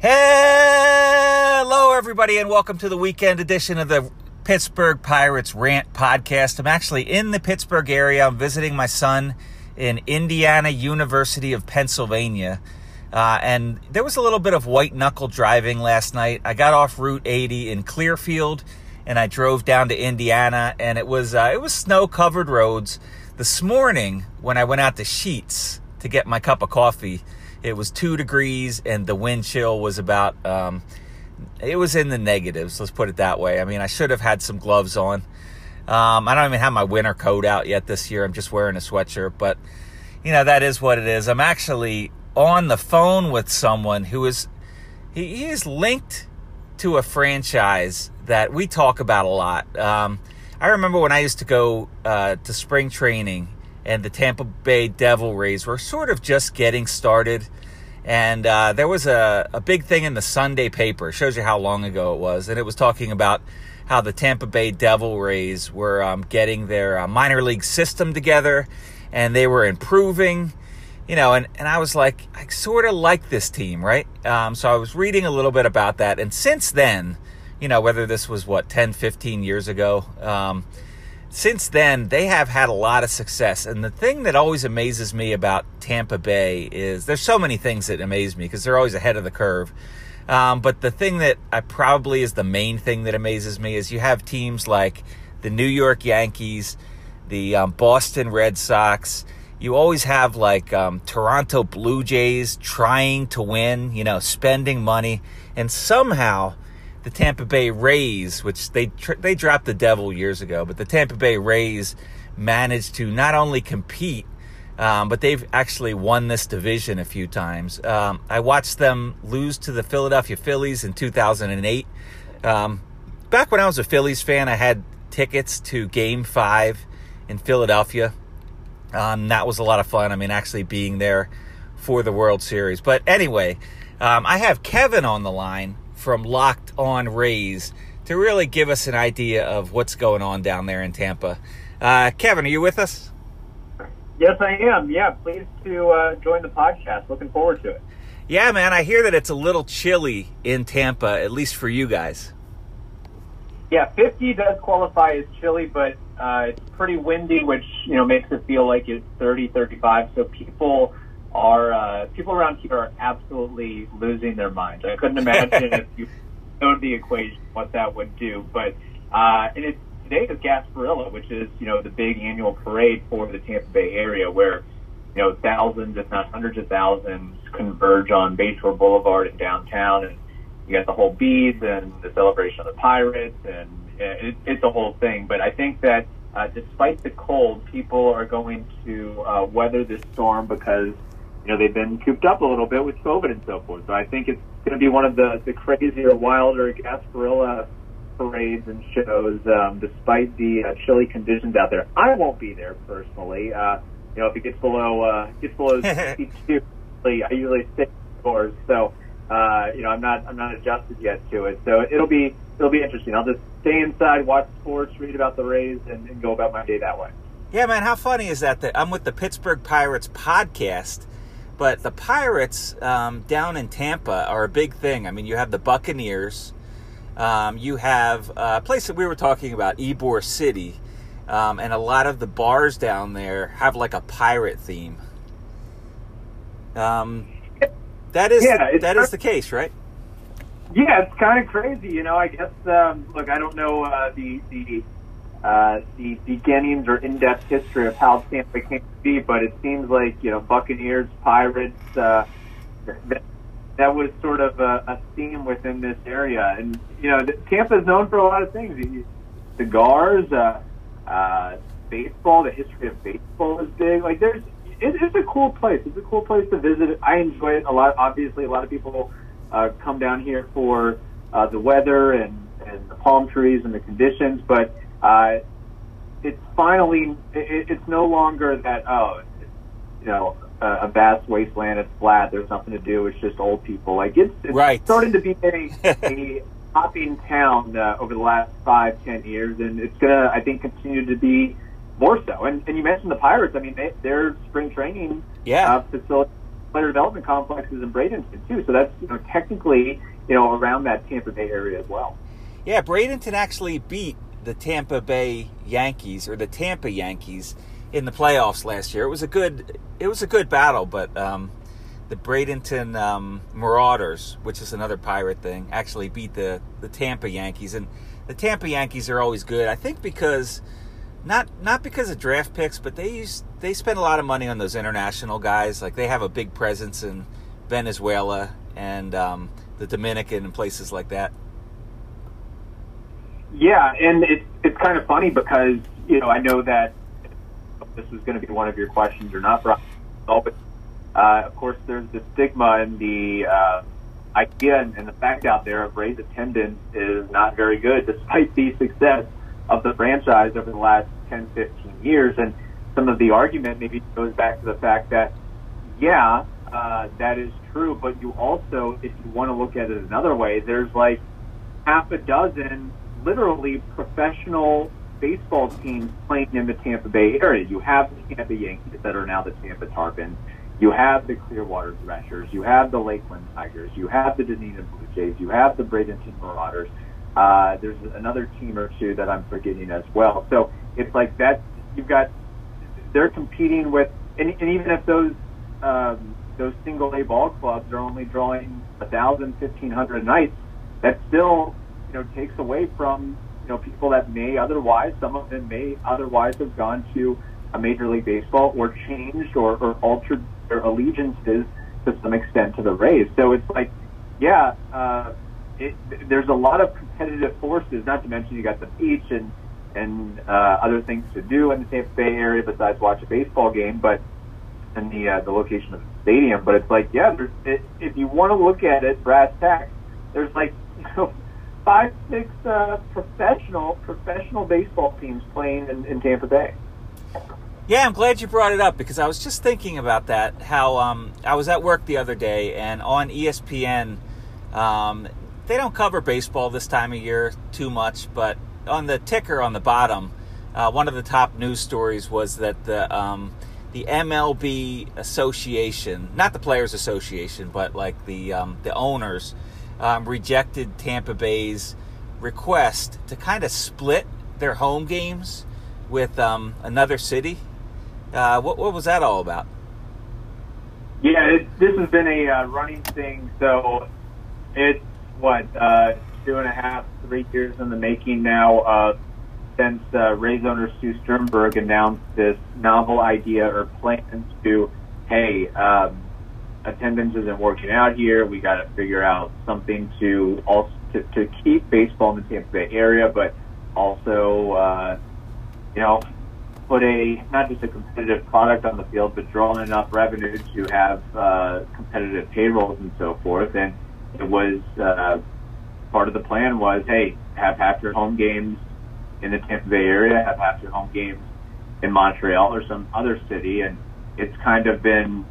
Hello, everybody, and welcome to the weekend edition of the Pittsburgh Pirates Rant Podcast. I'm actually in the Pittsburgh area. I'm visiting my son in Indiana University of Pennsylvania. Uh, and there was a little bit of white knuckle driving last night. I got off Route 80 in Clearfield and I drove down to Indiana, and it was uh, it was snow covered roads. This morning, when I went out to Sheetz to get my cup of coffee, it was two degrees, and the wind chill was about, um, it was in the negatives, let's put it that way. I mean, I should have had some gloves on. Um, I don't even have my winter coat out yet this year. I'm just wearing a sweatshirt, but you know, that is what it is. I'm actually on the phone with someone who is, he, he is linked to a franchise that we talk about a lot. Um, I remember when I used to go uh, to spring training and the Tampa Bay Devil Rays were sort of just getting started. And uh, there was a, a big thing in the Sunday paper, shows you how long ago it was, and it was talking about how the Tampa Bay Devil Rays were um, getting their uh, minor league system together and they were improving, you know, and, and I was like, I sort of like this team, right? Um, so I was reading a little bit about that. And since then, you know, whether this was what, 10, 15 years ago, um, since then, they have had a lot of success. And the thing that always amazes me about Tampa Bay is there's so many things that amaze me because they're always ahead of the curve. Um, but the thing that I probably is the main thing that amazes me is you have teams like the New York Yankees, the um, Boston Red Sox. You always have like um, Toronto Blue Jays trying to win, you know, spending money, and somehow the Tampa Bay Rays, which they they dropped the Devil years ago, but the Tampa Bay Rays managed to not only compete, um, but they've actually won this division a few times. Um, I watched them lose to the Philadelphia Phillies in 2008. Um, back when I was a Phillies fan, I had tickets to Game Five in Philadelphia. Um, that was a lot of fun. I mean, actually being there for the World Series. But anyway, um, I have Kevin on the line from Locked On Rays to really give us an idea of what's going on down there in Tampa. Uh, Kevin, are you with us? Yes, I am. Yeah, pleased to uh, join the podcast. Looking forward to it. Yeah, man, I hear that it's a little chilly in Tampa, at least for you guys. Yeah, 50 does qualify as chilly, but uh, it's pretty windy, which you know makes it feel like it's 30, 35. So people are uh, people around here are absolutely losing their minds. I couldn't imagine if you know the equation what that would do. But uh, and it's today is Gasparilla, which is you know the big annual parade for the Tampa Bay area, where you know thousands, if not hundreds of thousands, converge on Bayshore Boulevard in downtown, and you got the whole beads and the celebration of the Pirates, and it, it's a whole thing. But I think that. Uh, despite the cold, people are going to uh, weather this storm because you know, they've been cooped up a little bit with COVID and so forth. So I think it's going to be one of the, the crazier, wilder Gasparilla parades and shows, um, despite the uh, chilly conditions out there. I won't be there personally. Uh, you know, if it gets below, uh, gets below 62, I usually stay indoors. So, uh, you know, I'm not, I'm not adjusted yet to it. So it'll be, it'll be interesting. I'll just stay inside, watch sports, read about the Rays, and, and go about my day that way. Yeah, man, how funny is that? That I'm with the Pittsburgh Pirates podcast but the Pirates um, down in Tampa are a big thing. I mean, you have the Buccaneers. Um, you have a place that we were talking about, Ybor City. Um, and a lot of the bars down there have like a pirate theme. Um, that is yeah, that is the case, right? Yeah, it's kind of crazy. You know, I guess. Um, look, I don't know uh, the the uh, the beginnings or in-depth history of how Tampa came to be, but it seems like you know Buccaneers, Pirates. Uh, that, that was sort of a, a theme within this area, and you know Tampa is known for a lot of things: cigars, uh, uh, baseball. The history of baseball is big. Like there's, it, it's a cool place. It's a cool place to visit. I enjoy it a lot. Obviously, a lot of people uh, come down here for uh, the weather and and the palm trees and the conditions, but uh, it's finally it, it's no longer that oh you know a, a vast wasteland it's flat there's nothing to do it's just old people like it's, it's right. starting to be a, a hopping town uh, over the last five ten years and it's gonna I think continue to be more so and, and you mentioned the Pirates I mean they, their spring training yeah. uh, facility player development complexes in Bradenton too. So that's you know technically you know around that Tampa Bay area as well. Yeah, Bradenton actually beat the Tampa Bay Yankees or the Tampa Yankees in the playoffs last year. It was a good it was a good battle, but um, the Bradenton um, Marauders, which is another pirate thing, actually beat the the Tampa Yankees, and the Tampa Yankees are always good. I think because not not because of draft picks, but they use they spend a lot of money on those international guys. Like they have a big presence in Venezuela and um, the Dominican and places like that. Yeah, and it's it's kind of funny because you know I know that this is going to be one of your questions or not. But uh, of course, there's the stigma and the uh, idea and, and the fact out there of Rays attendance is not very good, despite the success of the franchise over the last 10, 15 years. And some of the argument maybe goes back to the fact that, yeah, uh, that is true, but you also, if you want to look at it another way, there's like half a dozen literally professional baseball teams playing in the Tampa Bay area. You have the Tampa Yankees that are now the Tampa Tarpons. You have the Clearwater Threshers. You have the Lakeland Tigers. You have the Dunedin Blue Jays. You have the Bradenton Marauders. Uh, there's another team or two that I'm forgetting as well. So it's like that. You've got they're competing with, and, and even if those um, those single A ball clubs are only drawing a thousand, fifteen hundred nights, that's still you know takes away from you know people that may otherwise, some of them may otherwise have gone to a Major League Baseball or changed or, or altered their allegiances to some extent to the Rays. So it's like, yeah, uh, it, there's a lot of competitive forces. Not to mention you got the beach and and uh, other things to do in the Tampa Bay area besides watch a baseball game, but and the uh, the location of the stadium. But it's like, yeah, there's, it, if you want to look at it brass tacks, there's like you know, five, six uh, professional professional baseball teams playing in, in Tampa Bay. Yeah, I'm glad you brought it up because I was just thinking about that. How um, I was at work the other day, and on ESPN, um, they don't cover baseball this time of year too much, but on the ticker on the bottom, uh, one of the top news stories was that the um, the MLB Association, not the Players Association, but like the um, the owners, um, rejected Tampa Bay's request to kind of split their home games with um, another city uh, what, what was that all about? Yeah, it, this has been a uh, running thing. So it's what uh, two and a half, three years in the making now. Uh, since uh, Rays owner Stu Sternberg announced this novel idea or plan to, hey, um, attendance isn't working out here. We got to figure out something to also to, to keep baseball in the Tampa Bay area, but also, uh, you know, put a not just a competitive product on the field, but draw enough revenue to have uh, competitive payrolls and so forth. And it was uh, part of the plan was, hey, have half your home games in the Tampa Bay area, have half your home games in Montreal or some other city, and it's kind of been,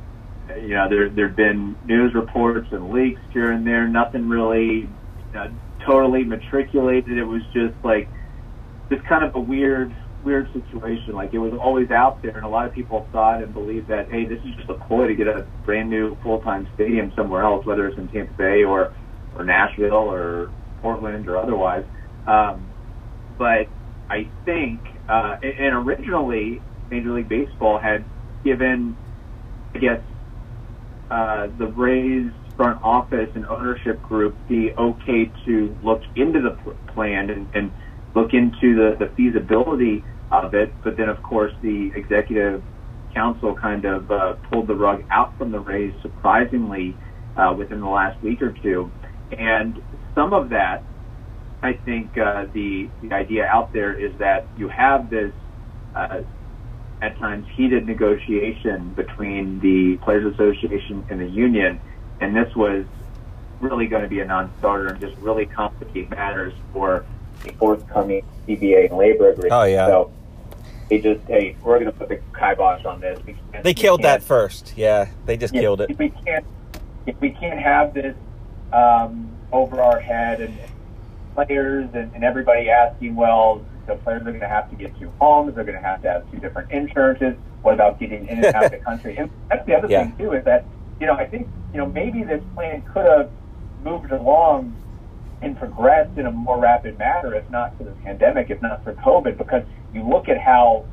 you know, there there've been news reports and leaks here and there. Nothing really uh, totally matriculated. It was just like just kind of a weird weird situation. Like it was always out there, and a lot of people thought and believed that hey, this is just a ploy to get a brand new full time stadium somewhere else, whether it's in Tampa Bay or or Nashville or Portland or otherwise. Um, but I think, uh, and originally Major League Baseball had given, I guess, uh, the Rays front office and ownership group be okay to look into the plan and, and look into the, the feasibility of it. But then, of course, the executive council kind of uh, pulled the rug out from the Rays surprisingly uh, within the last week or two. And some of that, I think, uh, the the idea out there is that you have this uh, at times heated negotiation between the Players Association and the union, and this was really going to be a non-starter and just really complicate matters for the forthcoming CBA and labor agreement. Oh yeah. So they just hey, we're going to put the kibosh on this. they killed that first. Yeah, they just yeah, killed it. If we can't, if we can't have this um, over our head and players and, and everybody asking, well, the players are going to have to get two homes. They're going to have to have two different insurances. What about getting in and out of the country? And that's the other Yeah. thing too is that you know, I think you know maybe this plan could have moved along and progressed in a more rapid manner, if not for the pandemic, if not for COVID, because you look at how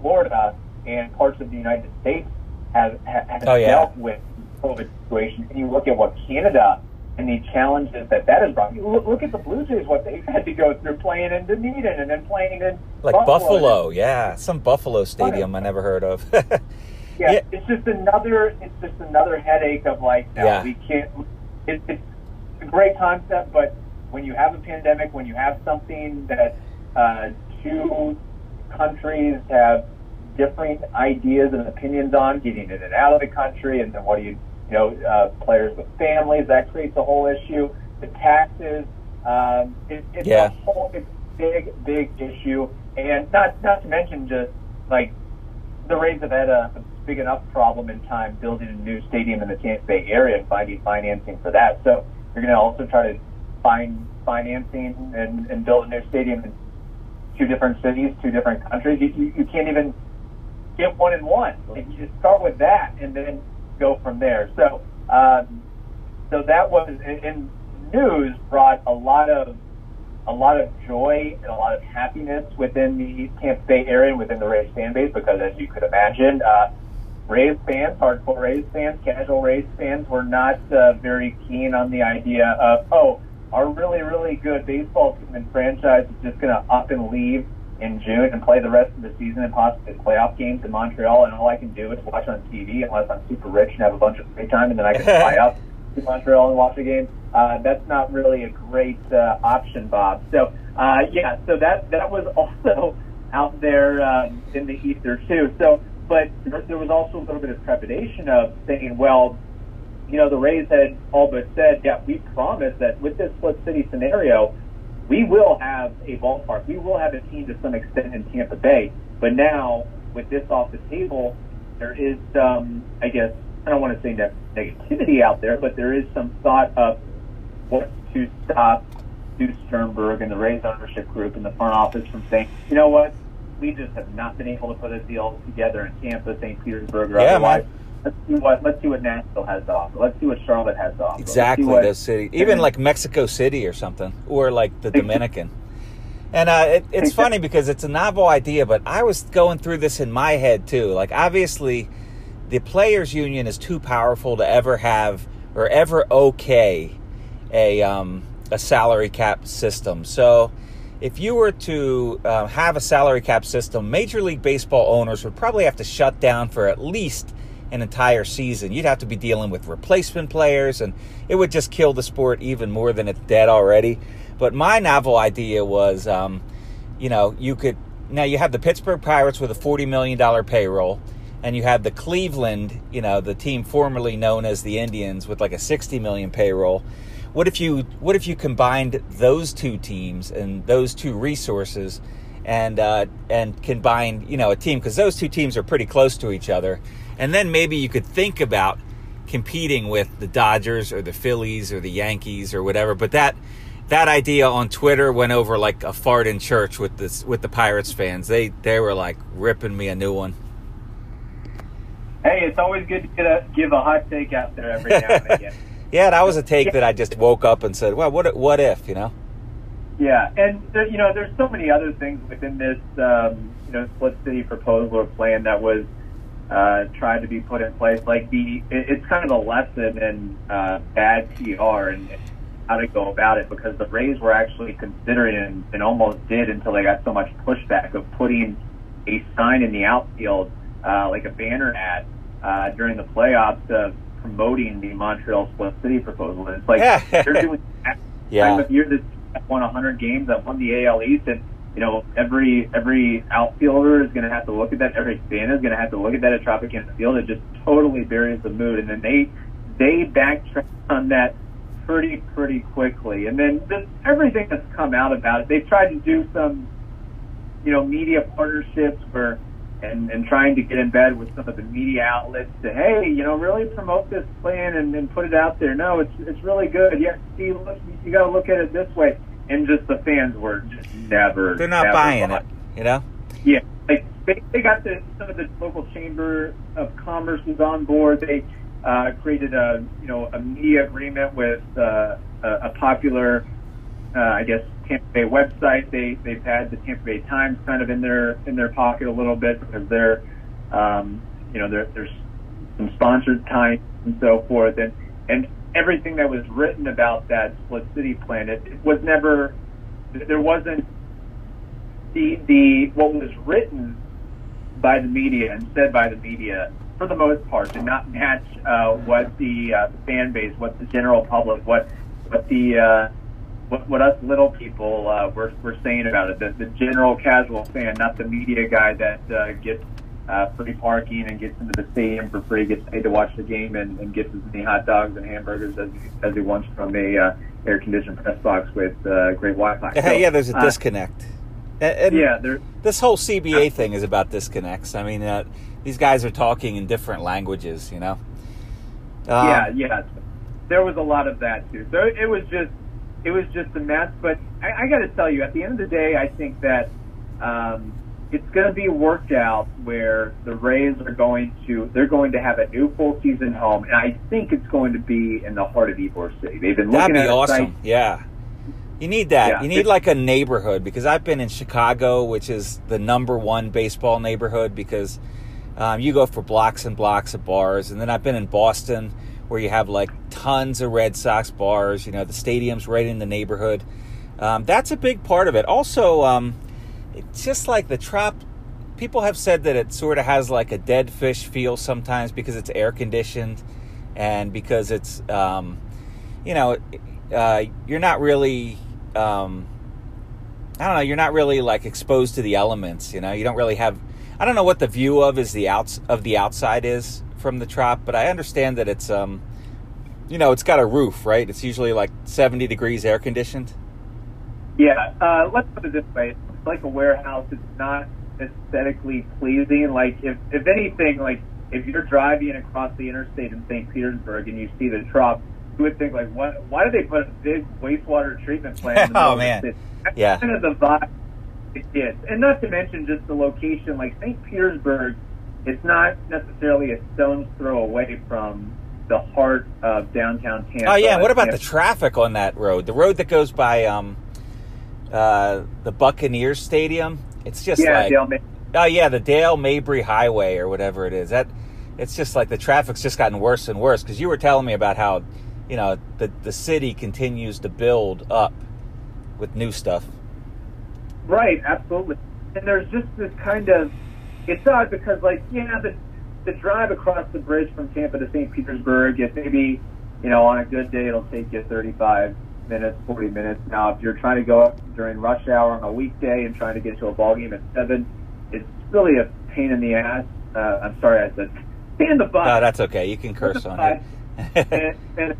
Florida and parts of the United States have, have Oh, yeah. dealt with COVID situation, and you look at what Canada and the challenges that that has brought. You look, look at the Blue Jays, what they've had to go through playing in Dunedin and then playing in Like Buffalo. Buffalo, yeah, some Buffalo stadium I never heard of. Yeah, Yeah. it's just another. It's just another headache of like, no, Yeah. we can't. It, it's a great concept, but when you have a pandemic, when you have something that uh, two countries have different ideas and opinions on, getting in and out of the country, and then what do you, you know, uh, players with families, that creates a whole issue. The taxes, um, it, it's Yeah. a whole, it's a big, big issue, and not not to mention just like the Rays have had a, a big enough problem in time building a new stadium in the Tampa Bay area and finding financing for that. So you're going to also try to find financing and, and build a new stadium in two different cities, two different countries. You, you, you can't even get one in one. Like you just start with that and then go from there. So, um, so that was and, news brought a lot of a lot of joy and a lot of happiness within the Tampa Bay area and within the Rays fan base because, as you could imagine, uh, Rays fans, hardcore Rays fans, casual Rays fans were not uh, very keen on the idea of, oh, our really, really good baseball team and franchise is just going to up and leave in June and play the rest of the season and possibly playoff games in Montreal, and all I can do is watch on TV unless I'm super rich and have a bunch of free time, and then I can fly up to Montreal and watch a game. Uh, that's not really a great uh, option, Bob. So, uh, yeah, so that that was also out there um, in the ether too. So, but there there was also a little bit of trepidation of saying, well, you know, the Rays had all but said, yeah, we promise that with this split city scenario, we will have a ballpark. We will have a team to some extent in Tampa Bay. But now, with this off the table, there is some, I guess, I don't want to say ne- negativity out there, but there is some thought of what to stop Stu Sternberg and the Rays ownership group and the front office from saying, you know what, we just have not been able to put a deal together in Tampa, St. Petersburg, or Yeah, otherwise. man. Let's see what let's see what Nashville has to offer. Let's see what Charlotte has to offer. Exactly, what- those cities, even like Mexico City or something, or like the Dominican. And uh, it, it's funny because it's a novel idea, but I was going through this in my head too. Like, obviously, the players' union is too powerful to ever have or ever okay a um, a salary cap system. So, if you were to uh, have a salary cap system, Major League Baseball owners would probably have to shut down for at least an entire season. You'd have to be dealing with replacement players, and it would just kill the sport even more than it's dead already. But my novel idea was, um, you know, you could now you have the Pittsburgh Pirates with a forty million dollar payroll, and you have the Cleveland, you know, the team formerly known as the Indians with like a sixty million payroll. What if you what if you combined those two teams and those two resources, and uh, and combined you know a team because those two teams are pretty close to each other, and then maybe you could think about competing with the Dodgers or the Phillies or the Yankees or whatever. But that that idea on Twitter went over like a fart in church with this with the Pirates fans. They they were like ripping me a new one. Hey, it's always good to get a, give a hot take out there every now and again. Yeah, that was a take that I just woke up and said, "Well, what what if?" You know. Yeah, and there, you know, there's so many other things within this, um, you know, split city proposal or plan that was uh, tried to be put in place. Like the, it, it's kind of a lesson in uh, bad PR and how to go about it because the Rays were actually considering and, and almost did until they got so much pushback of putting a sign in the outfield, uh, like a banner ad, uh, during the playoffs of promoting the Montreal split city proposal. And it's like Yeah. they're doing that Yeah. time of year that won 100 games, that won the AL East, and you know every every outfielder is going to have to look at that. Every fan is going to have to look at that at Tropicana Field. It just totally buries the mood, and then they they backtrack on that pretty pretty quickly. And then just everything that's come out about it, they've tried to do some you know media partnerships where. And, and trying to get in bed with some of the media outlets to hey you know really promote this plan and, and put it out there no it's it's really good yeah see look you got to look at it this way and just the fans were just never They're not never buying bought it. You know. yeah, like they, they got the some of the local chamber of commerce was on board. They uh, created a you know a media agreement with uh, a, a popular, uh, I guess, Tampa Bay website. They they've had the Tampa Bay Times kind of in their in their pocket a little bit because they're um, you know there, there's some sponsored time and so forth, and and everything that was written about that split city plan, it, it was never there wasn't the the what was written by the media and said by the media for the most part did not match uh, what the uh, fan base, what the general public, what what the uh, what, what us little people uh, were, were saying about it. The, the general casual fan, not the media guy that uh, gets uh, free parking and gets into the stadium for free, gets paid to watch the game, and, and gets as many hot dogs and hamburgers as as he wants from a uh, air conditioned press box with uh, great Wi-Fi. So, yeah, there's a uh, disconnect. And, and yeah, there, this whole CBA thing is about disconnects. I mean, uh, these guys are talking in different languages, you know. Um, yeah, yeah. There was a lot of that too. So it was just it was just a mess. But I, I got to tell you, at the end of the day, I think that um, it's going to be worked out where the Rays are going to they're going to have a new full season home, and I think it's going to be in the heart of Ybor City. They've been looking That'd be at awesome. Site. Yeah. You need that. Yeah. You need like a neighborhood because I've been in Chicago, which is the number one baseball neighborhood because um, you go for blocks and blocks of bars. And then I've been in Boston where you have like tons of Red Sox bars. You know, the stadium's right in the neighborhood. Um, that's a big part of it. Also, um, it's just like the Trop. People have said that it sort of has like a dead fish feel sometimes because it's air conditioned and because it's, um, you know, uh, you're not really um, I don't know, you're not really like exposed to the elements, you know. You don't really have I don't know what the view of is the outs of the outside is from the trop, but I understand that it's um you know, it's got a roof, right? It's usually like 70 degrees air conditioned. Yeah, uh, let's put it this way: like a warehouse. It's not aesthetically pleasing. Like if if anything, like if you're driving across the interstate in St. Petersburg and you see the trop, you would think like, what? Why did they put a big wastewater treatment plant? In the Oh, of man. city? That's Yeah. kind of the vibe it gets, and not to mention just the location. Like St. Petersburg, it's not necessarily a stone's throw away from the heart of downtown Tampa. Oh yeah, what about the traffic on that road? The road that goes by um uh the Buccaneers Stadium? It's just yeah, like Dale Oh yeah, the Dale Mabry Highway or whatever it is. That it's just like the traffic's just gotten worse and worse because you were telling me about how you know the the city continues to build up with new stuff. Right, absolutely. And there's just this kind of it's odd because like yeah, the the drive across the bridge from Tampa to St. Petersburg, if maybe you know on a good day it'll take you 35 minutes, 40 minutes. Now if you're trying to go up during rush hour on a weekday and trying to get to a ball game at seven, it's really a pain in the ass. Uh, I'm sorry, I said pain in the butt. No, that's okay. You can curse on it. and, and.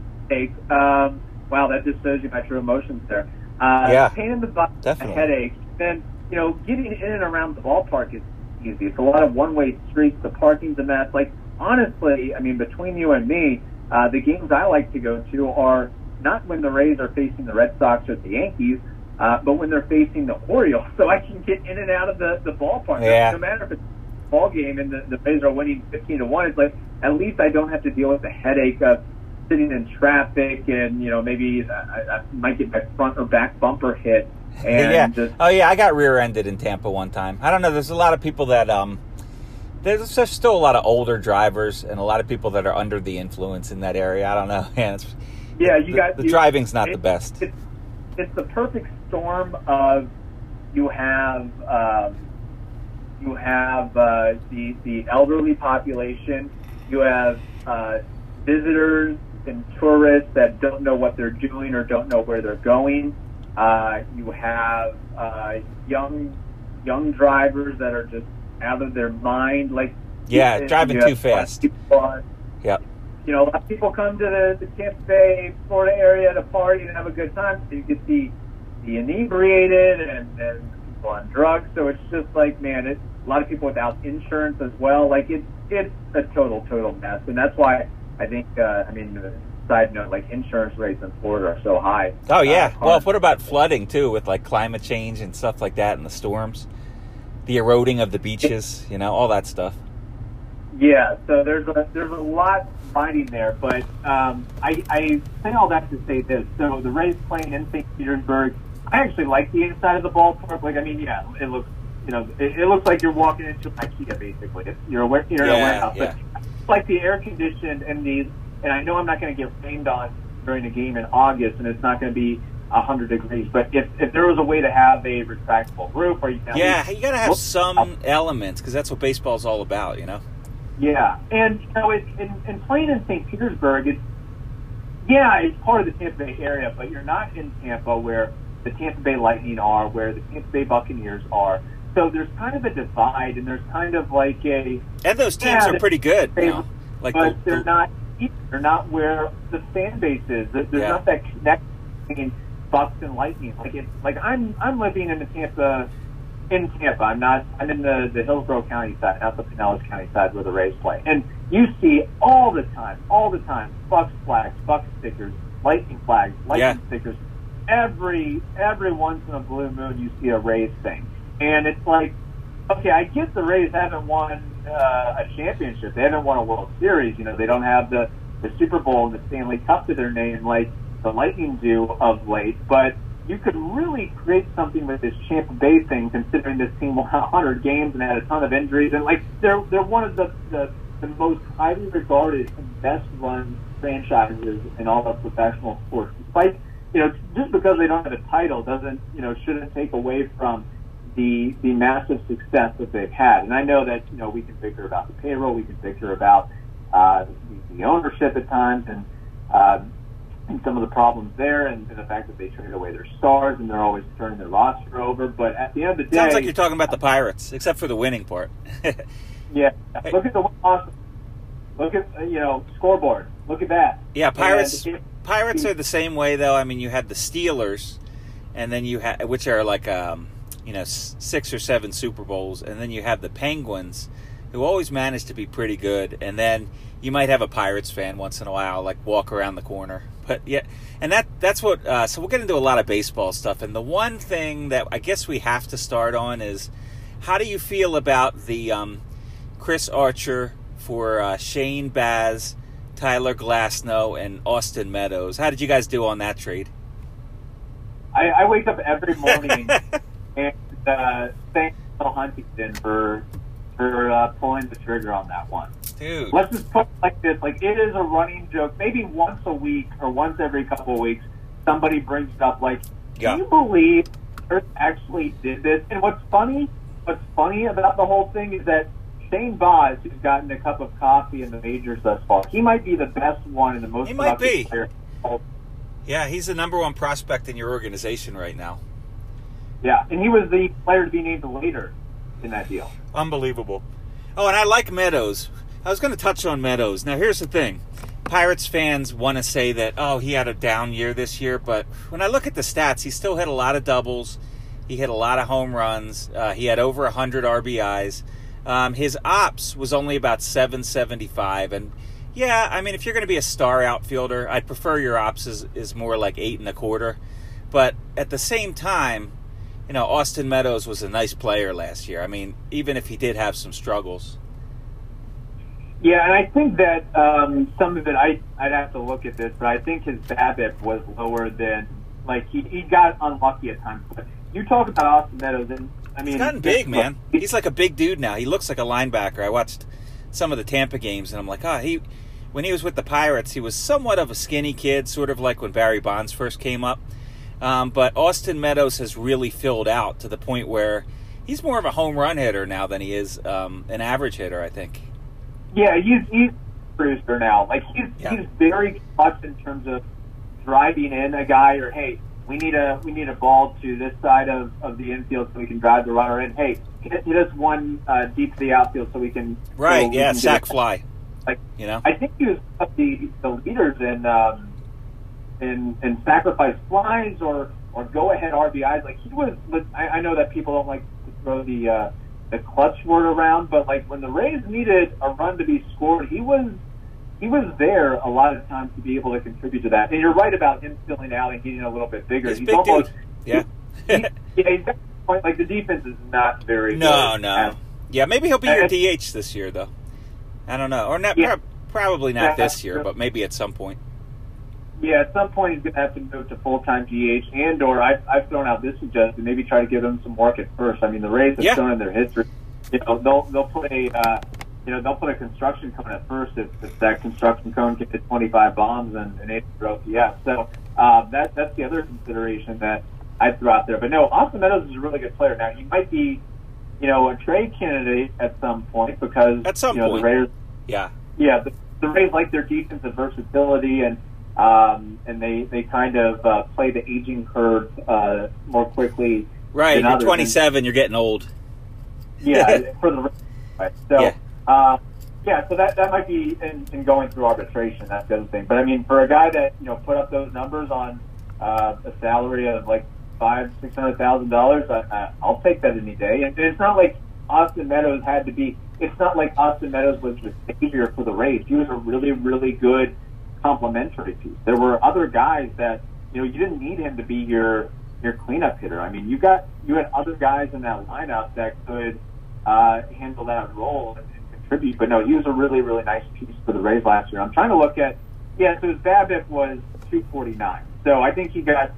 Um, wow, that just shows you my true emotions there. Uh, Yeah. Pain in the butt, Definitely. a headache. Then, you know, getting in and around the ballpark is easy. It's a lot of one-way streets. The parking's a mess. Like, honestly, I mean, between you and me, uh, the games I like to go to are not when the Rays are facing the Red Sox or the Yankees, uh, but when they're facing the Orioles. So I can get in and out of the, the ballpark. Yeah. No matter if it's a ball game and the, the Rays are winning 15 to 1, it's like, at least I don't have to deal with the headache of sitting in traffic and, you know, maybe I, I might get my front or back bumper hit. And yeah. just, Oh yeah, I got rear-ended in Tampa one time. I don't know. There's a lot of people that um, there's just still a lot of older drivers and a lot of people that are under the influence in that area. I don't know. Man, it's, yeah, you the, got the you- driving's not the best. It's, it's the perfect storm of you have um, you have uh, the the elderly population, you have uh, visitors and tourists that don't know what they're doing or don't know where they're going. Uh, you have uh, young young drivers that are just out of their mind, like Yeah, driving too have a lot of fast. Yep. You know, a lot of people come to the, the Tampa Bay, Florida area to party and have a good time. So you get the the inebriated and, and people on drugs. So it's just like, man, it's a lot of people without insurance as well. Like it's it's a total total mess, and that's why I think. Uh, I mean, side note, like insurance rates in Florida are so high. Oh yeah. Uh, well, what about flooding too, with like climate change and stuff like that, and the storms, the eroding of the beaches, you know, all that stuff. Yeah, so there's a there's a lot fighting there. But um, I, I say all that to say this. So the Rays playing in St. Petersburg. I actually like the inside of the ballpark. Like, I mean, yeah, it looks, you know, it, it looks like you're walking into IKEA basically. It's, you're a, you're in a Yeah, warehouse. yeah. But it's like the air conditioned and the, and I know I'm not going to get rained on during a game in August, and it's not going to be 100 degrees. But if if there was a way to have a retractable roof, or you can Yeah, you got to have some elements because that's what baseball's all about, you know. Yeah, and you know, it, in, in playing in St. Petersburg, it's yeah, it's part of the Tampa Bay area, but you're not in Tampa where the Tampa Bay Lightning are, where the Tampa Bay Buccaneers are. So there's kind of a divide, and there's kind of like a, And those teams Yeah, are pretty good. they- You know? Like but the, they're the- not. They're not where the fan base is. There's Yeah. not that connection between Bucs and Lightning. Like it, like I'm I'm living in the Tampa in Tampa. I'm not. I'm in the the Hillsborough County side, not the Pinellas County side where the Rays play. And you see all the time, all the time, Bucs flags, Bucs stickers, Lightning flags, Lightning Yeah. stickers. Every every once in a blue moon, you see a Rays thing, and it's like, okay, I get the Rays haven't won uh, a championship. They haven't won a World Series. You know, they don't have the the Super Bowl and the Stanley Cup to their name like the Lightning do of late, but you could really create something with this Tampa Bay thing, considering this team won 100 games and had a ton of injuries, and like they're they're one of the the, the most highly regarded and best run franchises in all of professional sports. Despite you know, just because they don't have a title doesn't you know shouldn't take away from the the massive success that they've had. And I know that you know we can bicker about the payroll, we can bicker about uh, the, the ownership at times, and uh, and some of the problems there, and, and the fact that they traded away their stars and they're always turning their roster over. But at the end of the day, sounds like you're talking about the Pirates, except for the winning part. yeah, look at the. Look at uh, you know scoreboard. Look at that. yeah, Pirates. And Pirates are the same way though. I mean, you had the Steelers, and then you had which are like um, you know six or seven Super Bowls, and then you have the Penguins, who always manage to be pretty good, and then you might have a Pirates fan once in a while, like walk around the corner. But yeah, and that that's what. Uh, so we'll get into a lot of baseball stuff, and the one thing that I guess we have to start on is how do you feel about the um, Chris Archer for uh, Shane Baz, Tyler Glasnow, and Austin Meadows? How did you guys do on that trade? I, I wake up every morning and uh, thank Huntington for for uh, pulling the trigger on that one. Dude, Let's just put it like this: like it is a running joke. Maybe once a week or once every couple of weeks, somebody brings it up. Like, Yeah. can you believe Earth actually did this? And what's funny, what's funny about the whole thing is that Shane Baz, who's gotten a cup of coffee in the majors thus far, he might be the best one and the most He might be. player. yeah, he's the number one prospect in your organization right now. Yeah, and he was the player to be named later in that deal. Unbelievable. Oh, and I like Meadows. I was going to touch on Meadows. Now, here's the thing. Pirates fans want to say that, oh, he had a down year this year, but when I look at the stats, he still hit a lot of doubles. He hit a lot of home runs. Uh, he had over 100 RBIs. Um, his ops was only about 775. And yeah, I mean, if you're going to be a star outfielder, I'd prefer your ops is, is more like eight and a quarter. But at the same time, you know, Austin Meadows was a nice player last year. I mean, even if he did have some struggles. Yeah, and I think that um, some of it, I, I'd have to look at this, but I think his BABIP was lower than, like, he, he got unlucky at times. But you talk about Austin Meadows, and I mean, He's gotten big, man. He's like a big dude now. He looks like a linebacker. I watched some of the Tampa games, and I'm like, oh, he. When he was with the Pirates, he was somewhat of a skinny kid, sort of like when Barry Bonds first came up. Um, but Austin Meadows has really filled out to the point where he's more of a home run hitter now than he is um, an average hitter. I think. Yeah, he's he's a cruiser now. Like he's Yeah. he's very clutch in terms of driving in a guy, or hey, we need a we need a ball to this side of, of the infield so we can drive the runner in. Hey, hit, hit us one uh, deep to the outfield so we can so Right? we Yeah, can sack fly. Like You know. I think he was one of the the leaders in um, in in sacrifice flies or or go ahead RBIs. Like he was. but I, I know that people don't like to throw the uh, the clutch word around, but like when the Rays needed a run to be scored, he was he was there a lot of times to be able to contribute to that. And you're right about him filling out and getting a little bit bigger. He's a big dude. Yeah. he- yeah, he's got point. Like the defense is not very No, good. no. And- Yeah, maybe he'll be your DH this year, though. I don't know, or not. Yeah. prob- Probably not Yeah, this year, but maybe at some point. Yeah, at some point he's going to have to move to full time DH, and or I've, I've thrown out this suggestion, maybe try to give him some work at first. I mean, the Rays have Yeah. shown in their history, you know, they'll they'll put a uh, you know they'll put a construction cone at first if, if that construction cone can hit 25 bombs and an eight for OPS. So uh, that that's the other consideration that I threw out there. But no, Austin Meadows is a really good player. Now he might be, you know, a trade candidate at some point because At some you know, point. the Rays Yeah. yeah, the, the Rays like their defensive versatility and um, and they they kind of uh, play the aging curve uh, more quickly. Right. You're others. 27. You're getting old. Yeah, for the Right. So Yeah. uh, yeah, so that that might be in, in going through arbitration. That's the other thing. But I mean, for a guy that you know put up those numbers on uh, a salary of like five six hundred thousand dollars, I'll take that any day. And it's not like Austin Meadows had to be. It's not like Austin Meadows was the savior for the Rays. He was a really really good complementary piece. There were other guys that you know you didn't need him to be your your cleanup hitter. I mean, you got you had other guys in that lineup that could uh, handle that role and, and contribute. But no, he was a really really nice piece for the Rays last year. I'm trying to look at yeah. So his BABIP was 249. So I think he got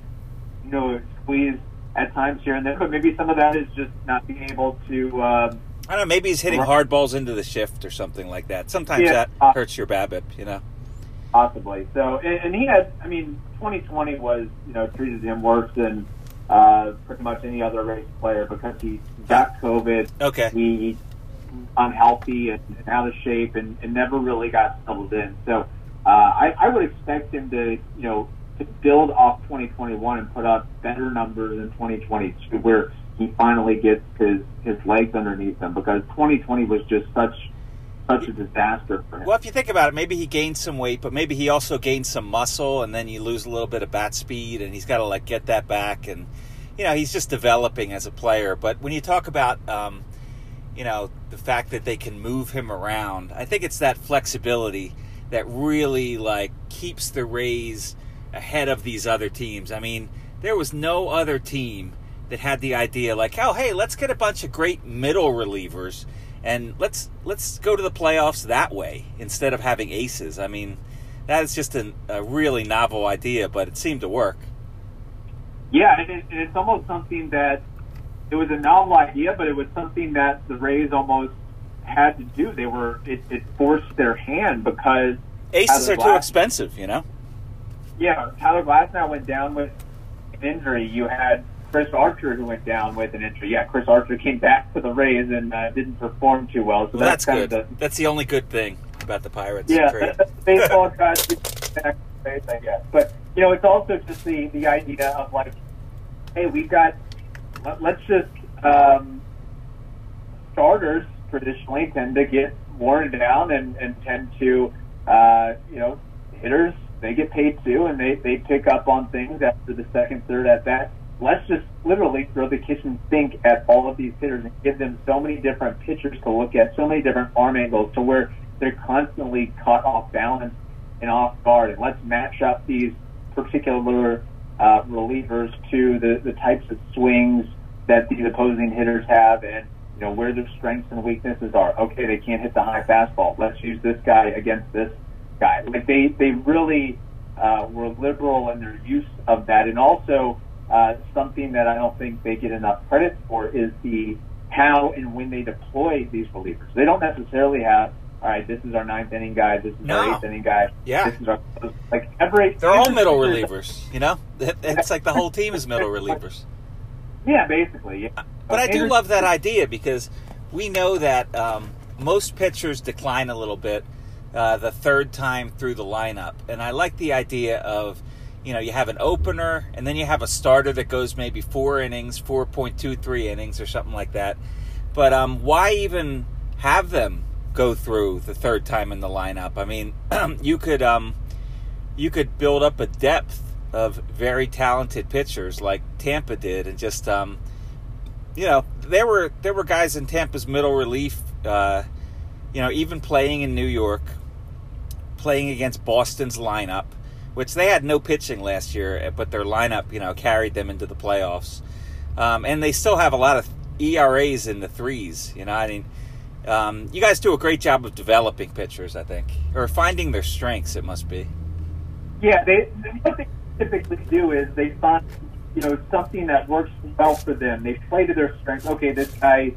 you know squeezed at times here and there, but maybe some of that is just not being able to. Um, I don't know. Maybe he's hitting hard balls into the shift or something like that. Sometimes Yeah. that Uh, hurts your BABIP. You know. Possibly. So, and, and he had, I mean, 2020 was, you know, treated him worse than uh, pretty much any other Rays player because he got COVID. Okay. He unhealthy and, and out of shape and, and never really got settled in. So, uh, I, I would expect him to, you know, to build off 2021 and put up better numbers in 2022 where he finally gets his, his legs underneath him because 2020 was just such, such a disaster for him. Well, if you think about it, maybe he gained some weight, but maybe he also gained some muscle, and then you lose a little bit of bat speed, and he's got to like get that back, and you know he's just developing as a player. But when you talk about, um, you know, the fact that they can move him around, I think it's that flexibility that really like keeps the Rays ahead of these other teams. I mean, there was no other team that had the idea like, oh, hey, let's get a bunch of great middle relievers and let's let's go to the playoffs that way instead of having aces. I mean, that is just an, a really novel idea, but it seemed to work. Yeah, and, it, it's almost something that it was a novel idea, but it was something that the Rays almost had to do. They were it, it forced their hand because Aces Tyler are too expensive, you know. yeah, Tyler Glasnow went down with an injury. You had Chris Archer who went down with an injury. Yeah, Chris Archer came back to the Rays and uh, didn't perform too well. So Well, that's kind good. the That's the only good thing about the Pirates yeah, trade. baseball guys back to base, I guess. But you know, it's also just the the idea of like, hey, we've got let, let's just um, starters traditionally tend to get worn down and, and tend to uh, you know hitters they get paid too and they they pick up on things after the second third at bat. Let's just literally throw the kitchen sink at all of these hitters and give them so many different pitchers to look at, so many different arm angles to where they're constantly caught off balance and off guard. And let's match up these particular uh, relievers to the, the types of swings that these opposing hitters have and you know where their strengths and weaknesses are. Okay, they can't hit the high fastball. Let's use this guy against this guy. Like they they really uh, were liberal in their use of that, and also uh, something that I don't think they get enough credit for is the how and when they deploy these relievers. They don't necessarily have. All right, this is our ninth inning guy. This is No. our eighth inning guy. Yeah. This is our like every. They're all middle relievers, you know. It's like the whole team is middle relievers. Yeah, basically. Yeah. But I do love that idea because we know that um, most pitchers decline a little bit uh, the third time through the lineup, and I like the idea of you know you have an opener and then you have a starter that goes maybe four innings, four point two three innings or something like that. But um, why even have them go through the third time in the lineup? I mean, you could um, you could build up a depth of very talented pitchers like Tampa did, and just um, you know there were there were guys in Tampa's middle relief, uh, you know, even playing in New York, playing against Boston's lineup, which they had no pitching last year, but their lineup, you know, carried them into the playoffs, um, and they still have a lot of ERAs in the threes. You know, I mean, um, you guys do a great job of developing pitchers, I think, or finding their strengths. It must be. Yeah, they what they typically do is they find you know something that works well for them. They play to their strengths. Okay, this guy,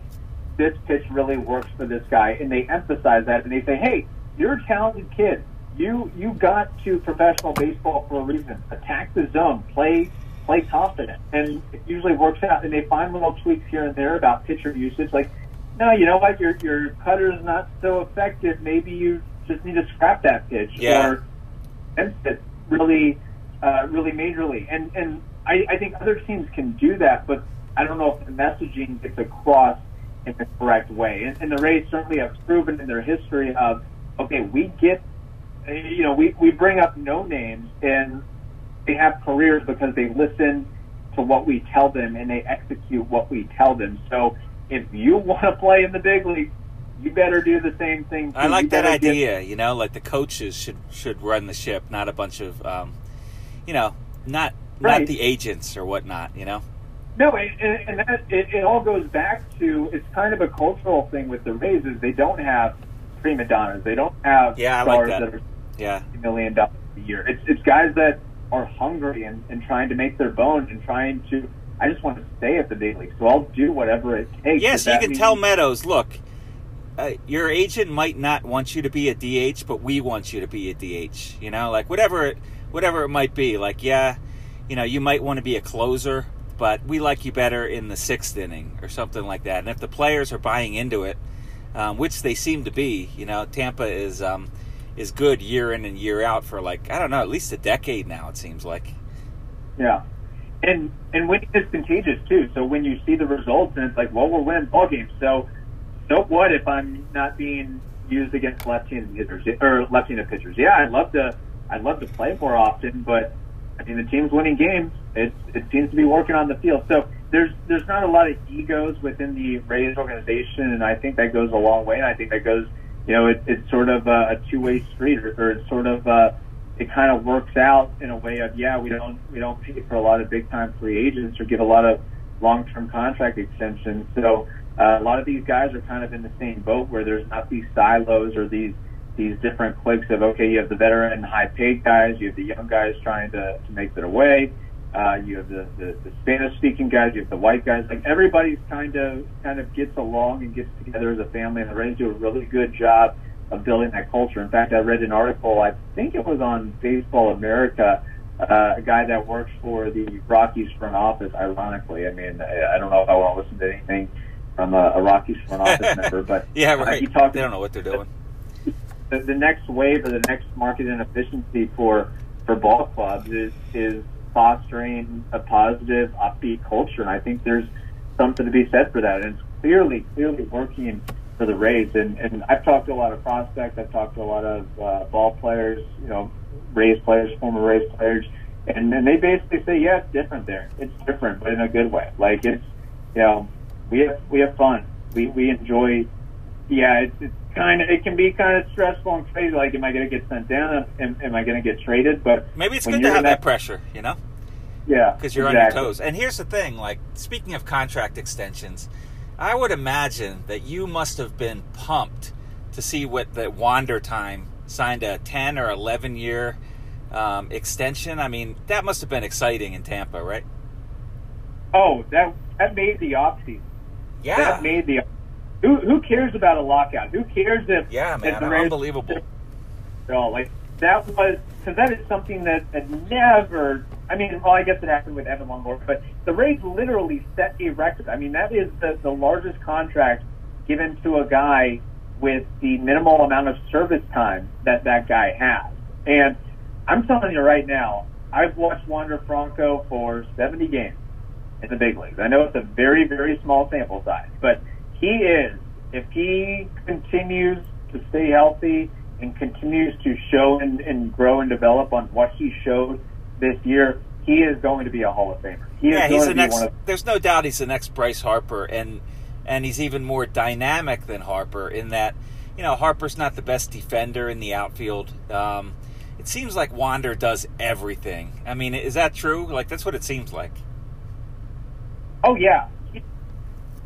this pitch really works for this guy, and they emphasize that, and they say, hey, you're a talented kid. You you got to professional baseball for a reason. Attack the zone. Play play confident, and it usually works out. And they find little tweaks here and there about pitcher usage, like no, you know what, your your cutter is not so effective. Maybe you just need to scrap that pitch Yeah. or it really, uh, really majorly. And and I, I think other teams can do that, but I don't know if the messaging gets across in the correct way. And, and the Rays certainly have proven in their history of okay, we get, you know, we we bring up no names and they have careers because they listen to what we tell them and they execute what we tell them. So if you want to play in the big league, you better do the same thing. Too. I like that better get- idea. You know, like the coaches should should run the ship, not a bunch of, um, you know, not not Right. the agents or whatnot. You know. No, and, and that it, it all goes back to it's kind of a cultural thing with the Rays is they don't have prima donnas. They don't have Yeah, I like stars that. that are Yeah. million dollars a year. It's it's guys that are hungry and, and trying to make their bones and trying to. I just want to stay at the big league, so I'll do whatever it takes. Yes, you can means- tell Meadows, look, uh, your agent might not want you to be a DH, but we want you to be a DH. You know, like whatever it, whatever it might be. Like, yeah, you know, you might want to be a closer, but we like you better in the sixth inning or something like that. And if the players are buying into it, um, which they seem to be, you know, Tampa is um, is good year in and year out for like I don't know, at least a decade now. It seems like. Yeah. And and winning is contagious too. So when you see the results and it's like, well, we're winning ball games. So so what if I'm not being used against left-handed hitters or left-handed pitchers? Yeah, I'd love to. I'd love to play more often, but I mean the team's winning games. It it seems to be working on the field. So there's there's not a lot of egos within the Rays organization, and I think that goes a long way. And I think that goes, you know, it, it's sort of a, a two-way street, or, or it's sort of. Uh, it kind of works out in a way of yeah we don't we don't pay for a lot of big time free agents or give a lot of long term contract extensions so uh, a lot of these guys are kind of in the same boat where there's not these silos or these these different cliques of okay you have the veteran high paid guys you have the young guys trying to, to make their way uh, you have the, the, the Spanish speaking guys you have the white guys like everybody's kind of kind of gets along and gets together as a family and the Rays do a really good job of building that culture. In fact, I read an article, I think it was on Baseball America, uh, a guy that works for the Rockies front office, ironically. I mean, I I don't know if I want to listen to anything from a, a Rockies front office member, but Yeah, uh, right. he talked They don't know what they're doing. the, the next wave or the next market inefficiency for for ball clubs is is fostering a positive, upbeat culture, and I think there's something to be said for that. And it's clearly, clearly working for the Rays. And and I've talked to a lot of prospects. I've talked to a lot of uh, ball players, you know, Rays players, former Rays players, and and they basically say, yeah, it's different there. It's different, but in a good way. Like it's, you know, we have we have fun. We we enjoy yeah, it's, it's kind of it can be kind of stressful and crazy. Like, am I going to get sent down? Am, am I going to get traded? But Maybe it's good to have in that pressure, you know? yeah, because you're exactly. on your toes. And here's the thing: like speaking of contract extensions, I would imagine that you must have been pumped to see what the Wander time signed a 10 or 11 year um, extension. I mean, that must have been exciting in Tampa, right? Oh, that that made the offseason. Yeah, That made the. Who who cares about a lockout? Who cares if yeah, if man, the Rays- unbelievable. all. Like that was because that is something that had never. I mean, well, I guess it happened with Evan Longoria, but the Rays literally set a record. I mean, that is the the largest contract given to a guy with the minimal amount of service time that that guy has. And I'm telling you right now, I've watched Wander Franco for 70 games in the big leagues. I know it's a very, very small sample size, but he is, if he continues to stay healthy and continues to show and, and grow and develop on what he showed this year, he is going to be a Hall of Famer. He yeah, he's the next. of There's no doubt he's the next Bryce Harper, and and he's even more dynamic than Harper in that, you know, Harper's not the best defender in the outfield. Um, it seems like Wander does everything. I mean, is that true? Like that's what it seems like. Oh yeah,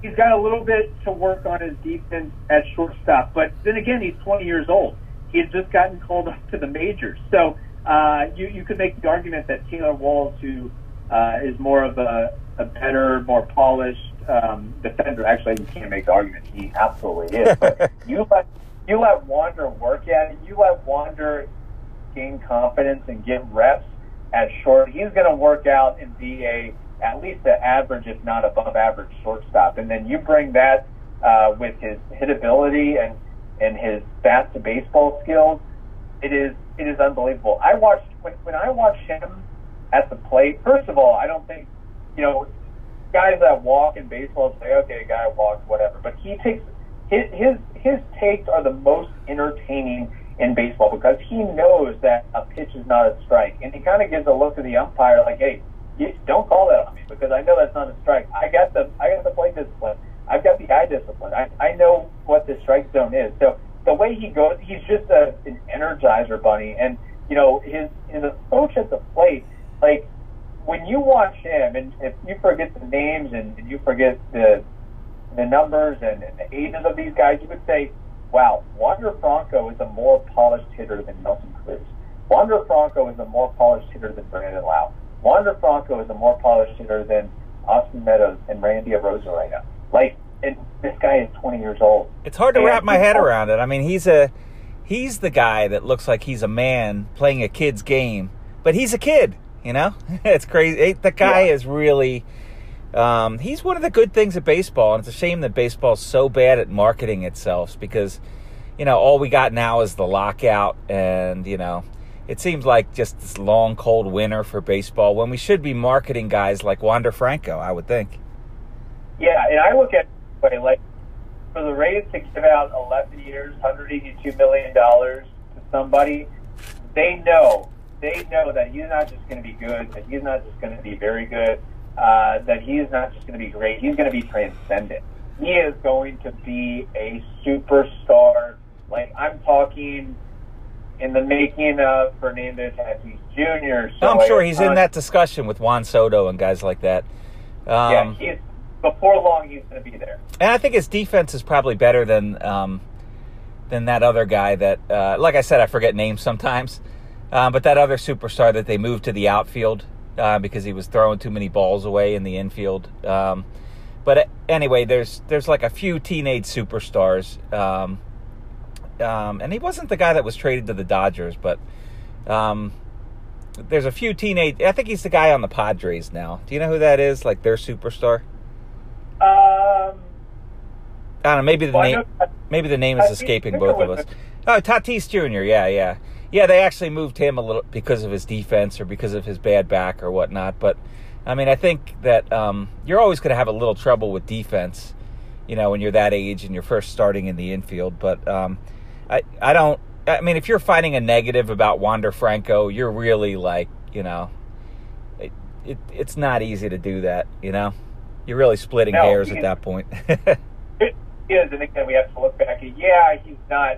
he's got a little bit to work on his defense at shortstop. But then again, he's 20 years old. He had just gotten called up to the majors. So uh, you, you could make the argument that Taylor Walls, who uh, is more of a, a better, more polished um, defender, actually, you can't make the argument. He absolutely is. But you let, you let Wander work at it. You let Wander gain confidence and get reps at short. He's going to work out and be a at least an average, if not above average, shortstop. And then you bring that uh, with his hitability and and his bat to baseball skills. It is it is unbelievable. I watched when when I watch him at the plate. First of all, I don't think you know guys that walk in baseball say, okay, a guy walks, whatever. But he takes his his his takes are the most entertaining in baseball because he knows that a pitch is not a strike, and he kind of gives a look to the umpire like, hey you don't call that on me because I know that's not a strike. I got the I got the play discipline. I've got the eye discipline. I, I know what the strike zone is. So the way he goes, he's just a, an energizer bunny. And you know his his approach at the plate, like when you watch him, and if you forget the names and, and you forget the the numbers and, and the ages of these guys, you would say, "Wow, Wander Franco is a more polished hitter than Nelson Cruz. Wander Franco is a more polished hitter than Brandon Lowe." Wander Franco is a more polished hitter than Austin Meadows and Randy Arozarena. Like, and this guy is 20 years old. It's hard to and wrap my head around it. I mean, he's a he's the guy that looks like he's a man playing a kid's game, but he's a kid. You know, it's crazy. The guy yeah. is really. Um, he's one of the good things of baseball, and it's a shame that baseball's so bad at marketing itself because, you know, all we got now is the lockout, and you know, it seems like just this long, cold winter for baseball when we should be marketing guys like Wander Franco, I would think. Yeah, and I look at it like for the Rays to give out 11 years, $182 million to somebody, they know, they know that he's not just going to be good, that he's not just going to be very good, uh, that he is not just going to be great, he's going to be transcendent. He is going to be a superstar. Like, I'm talking in the making of Fernando Tatis Jr. So I'm sure he's in that discussion with Juan Soto and guys like that. Um, yeah, he's, before long he's going to be there. And I think his defense is probably better than um, than that other guy that, uh, like I said, I forget names sometimes. Um, but that other superstar that they moved to the outfield uh, because he was throwing too many balls away in the infield. Um, but uh, anyway, there's there's like a few teenage superstars um, and he wasn't the guy that was traded to the Dodgers, but um, there's a few teenage. I think he's the guy on the Padres now. Do you know who that is? Like their superstar. Um, I don't know. Maybe the well, name. Maybe the name is escaping both of us. Oh, Tatis Jr. Yeah, yeah, yeah. They actually moved him a little because of his defense or because of his bad back or whatnot. But I mean, I think that um, you're always going to have a little trouble with defense. You know, when you're that age and you're first starting in the infield, but um, I, I don't. I mean, if you're finding a negative about Wander Franco, you're really like, you know, it, it it's not easy to do that. You know, you're really splitting no, hairs at that point. it is, and again, we have to look back. And yeah, he's not.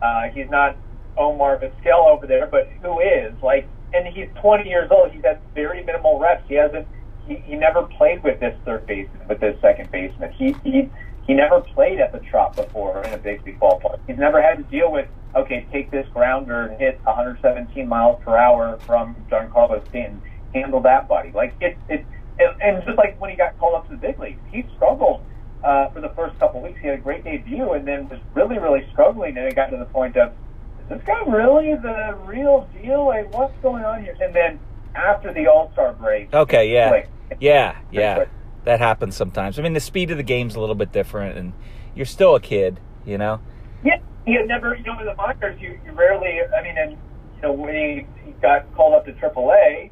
Uh, he's not Omar Vizquel over there, but who is like? And he's 20 years old. He's had very minimal reps. He hasn't. He, he never played with this third baseman, with this second baseman. He he he never played at the Trop before in a big league ballpark. He's never had to deal with, okay, take this grounder and hit 117 miles per hour from Giancarlo Stanton. Handle that, buddy. Like, it, it, it, and just like when he got called up to the big leagues, he struggled uh, for the first couple of weeks. He had a great debut and then was really, really struggling. And it got to the point of, is this guy really the real deal? Like, what's going on here? And then after the All Star break, okay, yeah, yeah, yeah that happens sometimes. I mean, the speed of the game's a little bit different, and you're still a kid, you know. Yeah, you never, you know, in the minors, you, you rarely. I mean, and you know, when he, he got called up to AAA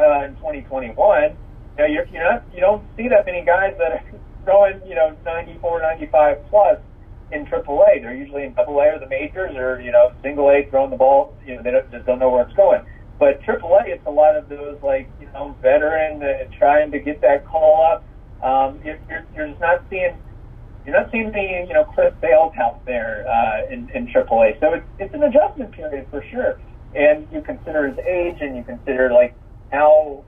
uh, in 2021, you know, you're, you're not, you don't see that many guys that are throwing, you know, 94, 95 plus in AAA. They're usually in AA or the majors, or you know, single A, throwing the ball. You know, they don't, just don't know where it's going. But AAA, it's a lot of those like you know veteran trying to get that call up. Um, you're, you're, just not seeing you're not seeing the you know Chris Sales out there uh, in, in AAA. So it's it's an adjustment period for sure. And you consider his age, and you consider like how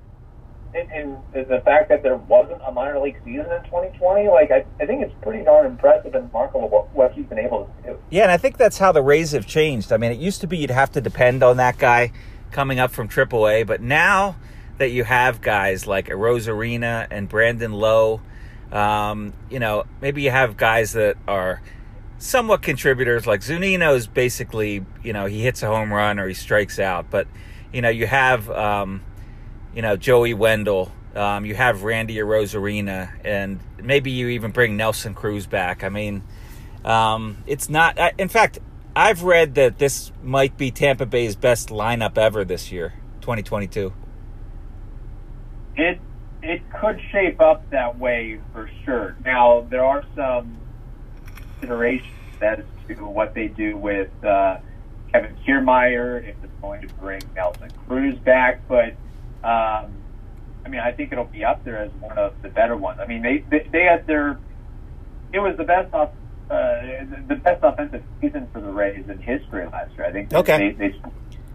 and, and the, the fact that there wasn't a minor league season in 2020, like I, I think it's pretty darn impressive and remarkable what, what he's been able to do. Yeah, and I think that's how the Rays have changed. I mean, it used to be you'd have to depend on that guy coming up from AAA, but now that you have guys like Arozarena and Brandon Lowe, um, you know, maybe you have guys that are somewhat contributors. Like Zunino's basically, you know, he hits a home run or he strikes out, but you know, you have, um, you know, Joey Wendle. Um, you have Randy Arozarena, and maybe you even bring Nelson Cruz back. I mean, um, it's not. In fact, I've read that this might be Tampa Bay's best lineup ever this year, 2022. It it could shape up that way for sure. Now there are some considerations as to what they do with uh, Kevin Kiermaier, if it's going to bring Nelson Cruz back, but um, I mean I think it'll be up there as one of the better ones. I mean they they, they had their it was the best off. Uh, the best offensive season for the Rays in history last year. I think okay. they, they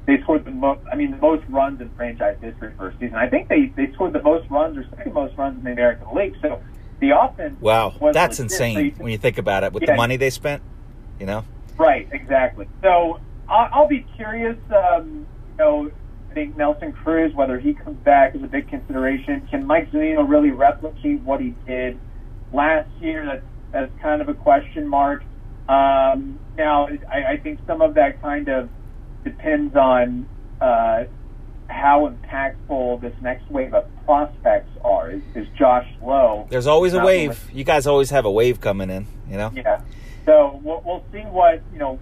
they scored the most. I mean, the most runs in franchise history for a season. I think they they scored the most runs or second most runs in the American League. So the offense. Wow, that's legit. insane so you, when you think about it. With yeah, the money they spent, you know. Right. Exactly. So I'll, I'll be curious. Um, you know, I think Nelson Cruz, whether he comes back, is a big consideration. Can Mike Zunino really replicate what he did last year? That's that's kind of a question mark. Um, now, I, I think some of that kind of depends on uh, how impactful this next wave of prospects are. Is, is Josh Lowe? There's always a wave. you guys always have a wave coming in. You know. Yeah. So we'll, we'll see what you know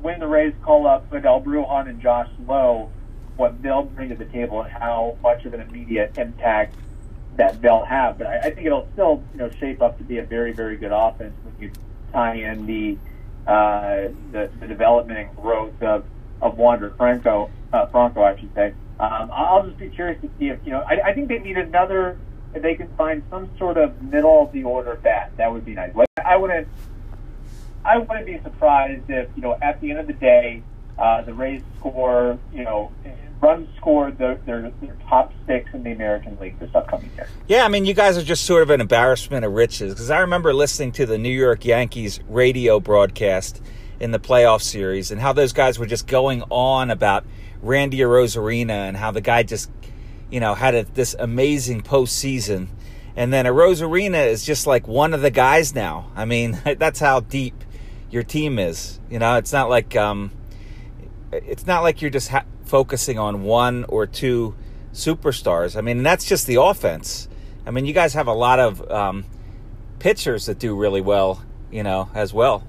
when the Rays call up Bruján and Josh Lowe, what they'll bring to the table and how much of an immediate impact that they'll have. But I, I think it'll still you know shape up to be a very very good offense when you tie in the uh, the, the development and growth of of Wander Franco, uh, Franco, I should say. Um, I'll just be curious to see if you know. I, I think they need another. If they can find some sort of middle of the order bat, that would be nice. I wouldn't. I wouldn't be surprised if you know at the end of the day, uh, the Rays score you know runs scored their, their, their top six in the American League this upcoming year. Yeah, I mean, you guys are just sort of an embarrassment of riches because I remember listening to the New York Yankees radio broadcast in the playoff series and how those guys were just going on about Randy Arozarena and how the guy just, you know, had a, this amazing postseason. And then Arozarena is just like one of the guys now. I mean, that's how deep your team is. You know, it's not like um, it's not like you're just ha- focusing on one or two superstars. I mean, that's just the offense. I mean, you guys have a lot of um, pitchers that do really well, you know, as well.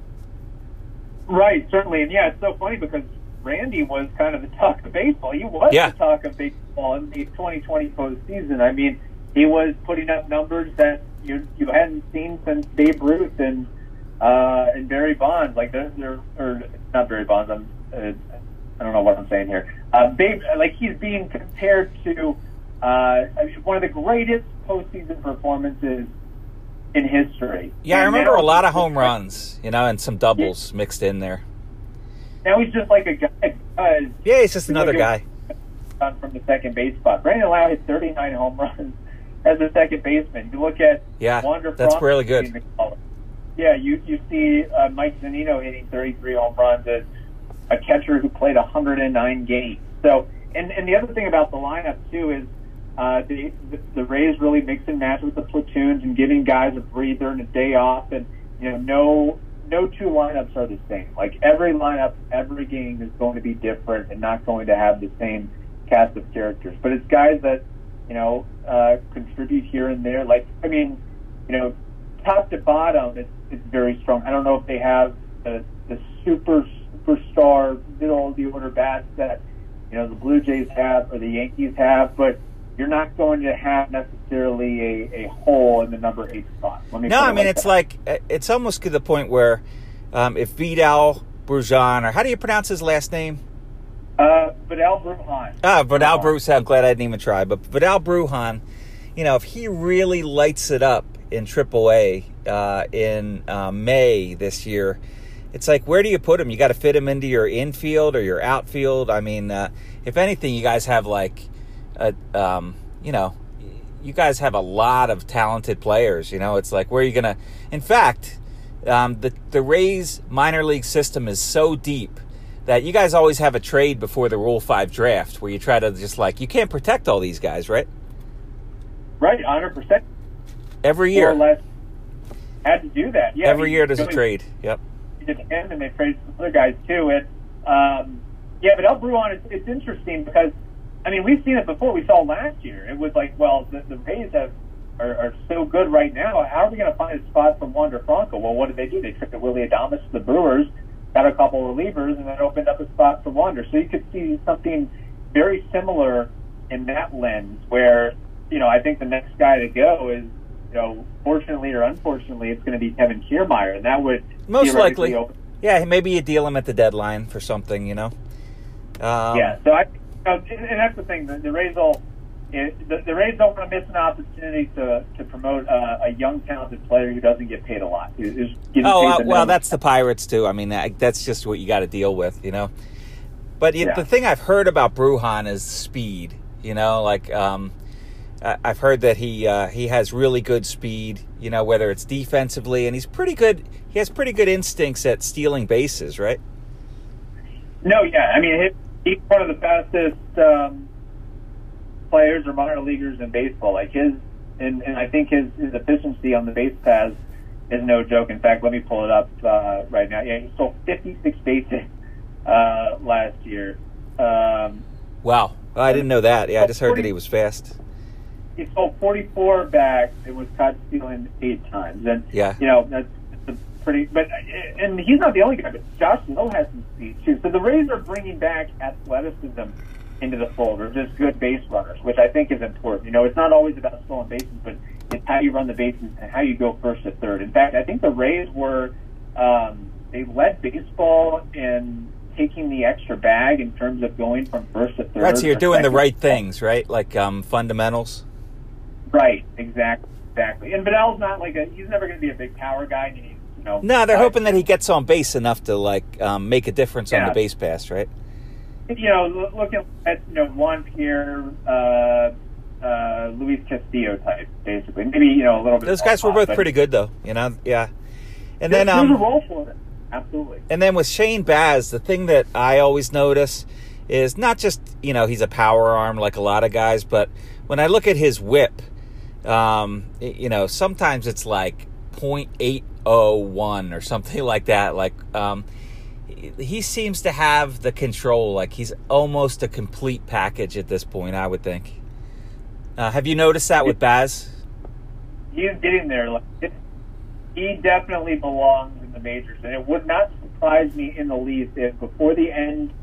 Right, certainly, and yeah, it's so funny because Randy was kind of the talk of baseball. He was yeah. the talk of baseball in the 2020 postseason. I mean, he was putting up numbers that you you hadn't seen since Babe Ruth and uh, and Barry Bonds. Like they're, they're or not Barry Bonds. I'm uh, I don't know what I'm saying here. Uh, Babe, like he's being compared to uh, one of the greatest postseason performances in history. Yeah, and I remember a lot of home runs, you know, and some doubles mixed in there. Now he's just like a guy. Uh, yeah, he's just another guy. From the second base spot, Brandon Lowe hit 39 home runs as a second baseman. You look at yeah, Wander that's Franco really good. Yeah, you you see uh, Mike Zunino hitting 33 home runs as a catcher who played 109 games. So, and and the other thing about the lineup too is uh, the, the Rays really mix and match with the platoons and giving guys a breather and a day off, and you know, no no two lineups are the same. Like every lineup, every game is going to be different and not going to have the same cast of characters. But it's guys that you know uh, contribute here and there. Like I mean, you know, top to bottom, it's it's very strong. I don't know if they have the the super superstar middle of the order bats that you know the Blue Jays have or the Yankees have, but you're not going to have necessarily a, a hole in the number eight spot. no, I mean like it's that. like it's almost to the point where um, if Vidal Bruján or how do you pronounce his last name? Uh, Vidal Bruján. Ah, Vidal Bruján. I'm glad I didn't even try, but Vidal Bruján. You know, if he really lights it up in AAA uh, in uh, May this year, it's like where do you put him? You got to fit him into your infield or your outfield. I mean, uh, if anything, you guys have like a, um, you know, you guys have a lot of talented players. You know, it's like where are you gonna? In fact, um, the the Rays minor league system is so deep that you guys always have a trade before the Rule Five draft where you try to just like you can't protect all these guys, right? Right, hundred percent. Every year, less had to do that. Yeah, every year there's a trade. Yep. Did him, and they traded some other guys too. And um, yeah, but El Bruin, it's, it's interesting because I mean we've seen it before. We saw last year. It was like, well, the, the Rays have are, are so good right now. How are we going to find a spot for Wander Franco? Well, what did they do? They traded Willy Adames to the Brewers, got a couple of relievers, and then opened up a spot for Wander. So you could see something very similar in that lens, where you know I think the next guy to go is. You know, fortunately or unfortunately, it's going to be Kevin Kiermaier, and that would Most likely. open Yeah, maybe you deal him at the deadline for something. You know. Um, yeah, so I, and that's the thing. The, the Rays will, it, the, the Rays don't want to miss an opportunity to to promote uh, a young talented player who doesn't get paid a lot. Who- who's Oh paid uh, well, that's the Pirates too. I mean, that, that's just what you got to deal with, you know. But Yeah. the thing I've heard about Bruján is speed. You know, like um, I've heard that he uh, he has really good speed. You know, whether it's defensively, and he's pretty good. He has pretty good instincts at stealing bases, right? no, yeah. I mean, he's one of the fastest um, players or minor leaguers in baseball. Like his, and, and I think his his efficiency on the base paths is no joke. In fact, let me pull it up uh, right now. Yeah, he stole 56 bases uh, last year. Um, Wow, I didn't know that. Yeah, I just heard that he was fast. He sold 44 bags and was caught stealing eight times. And Yeah. you know that's, that's a pretty. But and he's not the only guy. But Josh Lowe has some speed too. So the Rays are bringing back athleticism into the fold, or just good base runners, which I think is important. You know, it's not always about stolen bases, but it's how you run the bases and how you go first to third. In fact, I think the Rays were um, they led baseball in taking the extra bag in terms of going from first to third. Right, so you're doing the right things, right? Like um, fundamentals. Right, exactly, exactly. And Vidal's not like a he's never going to be a big power guy. And he's, you know, No, they're hoping that he gets on base enough to like um, make a difference on the base pass, right? You know, lo- looking at you know Juan Pierre, uh, uh, Luis Castillo type, basically. Maybe you know a little bit. Those guys were both pretty good, though. You know, yeah. And There's, then, um, there's a role for it. Absolutely. and then with Shane Baz, the thing that I always notice is not just you know he's a power arm like a lot of guys, but when I look at his whip, um, you know sometimes it's like .801 or something like that. Like um, he- seems to have the control. Like he's almost a complete package at this point. I would think. Uh, have you noticed that with Baz? He's getting there. Like he definitely belongs in the majors, and it would not surprise me in the least if before the end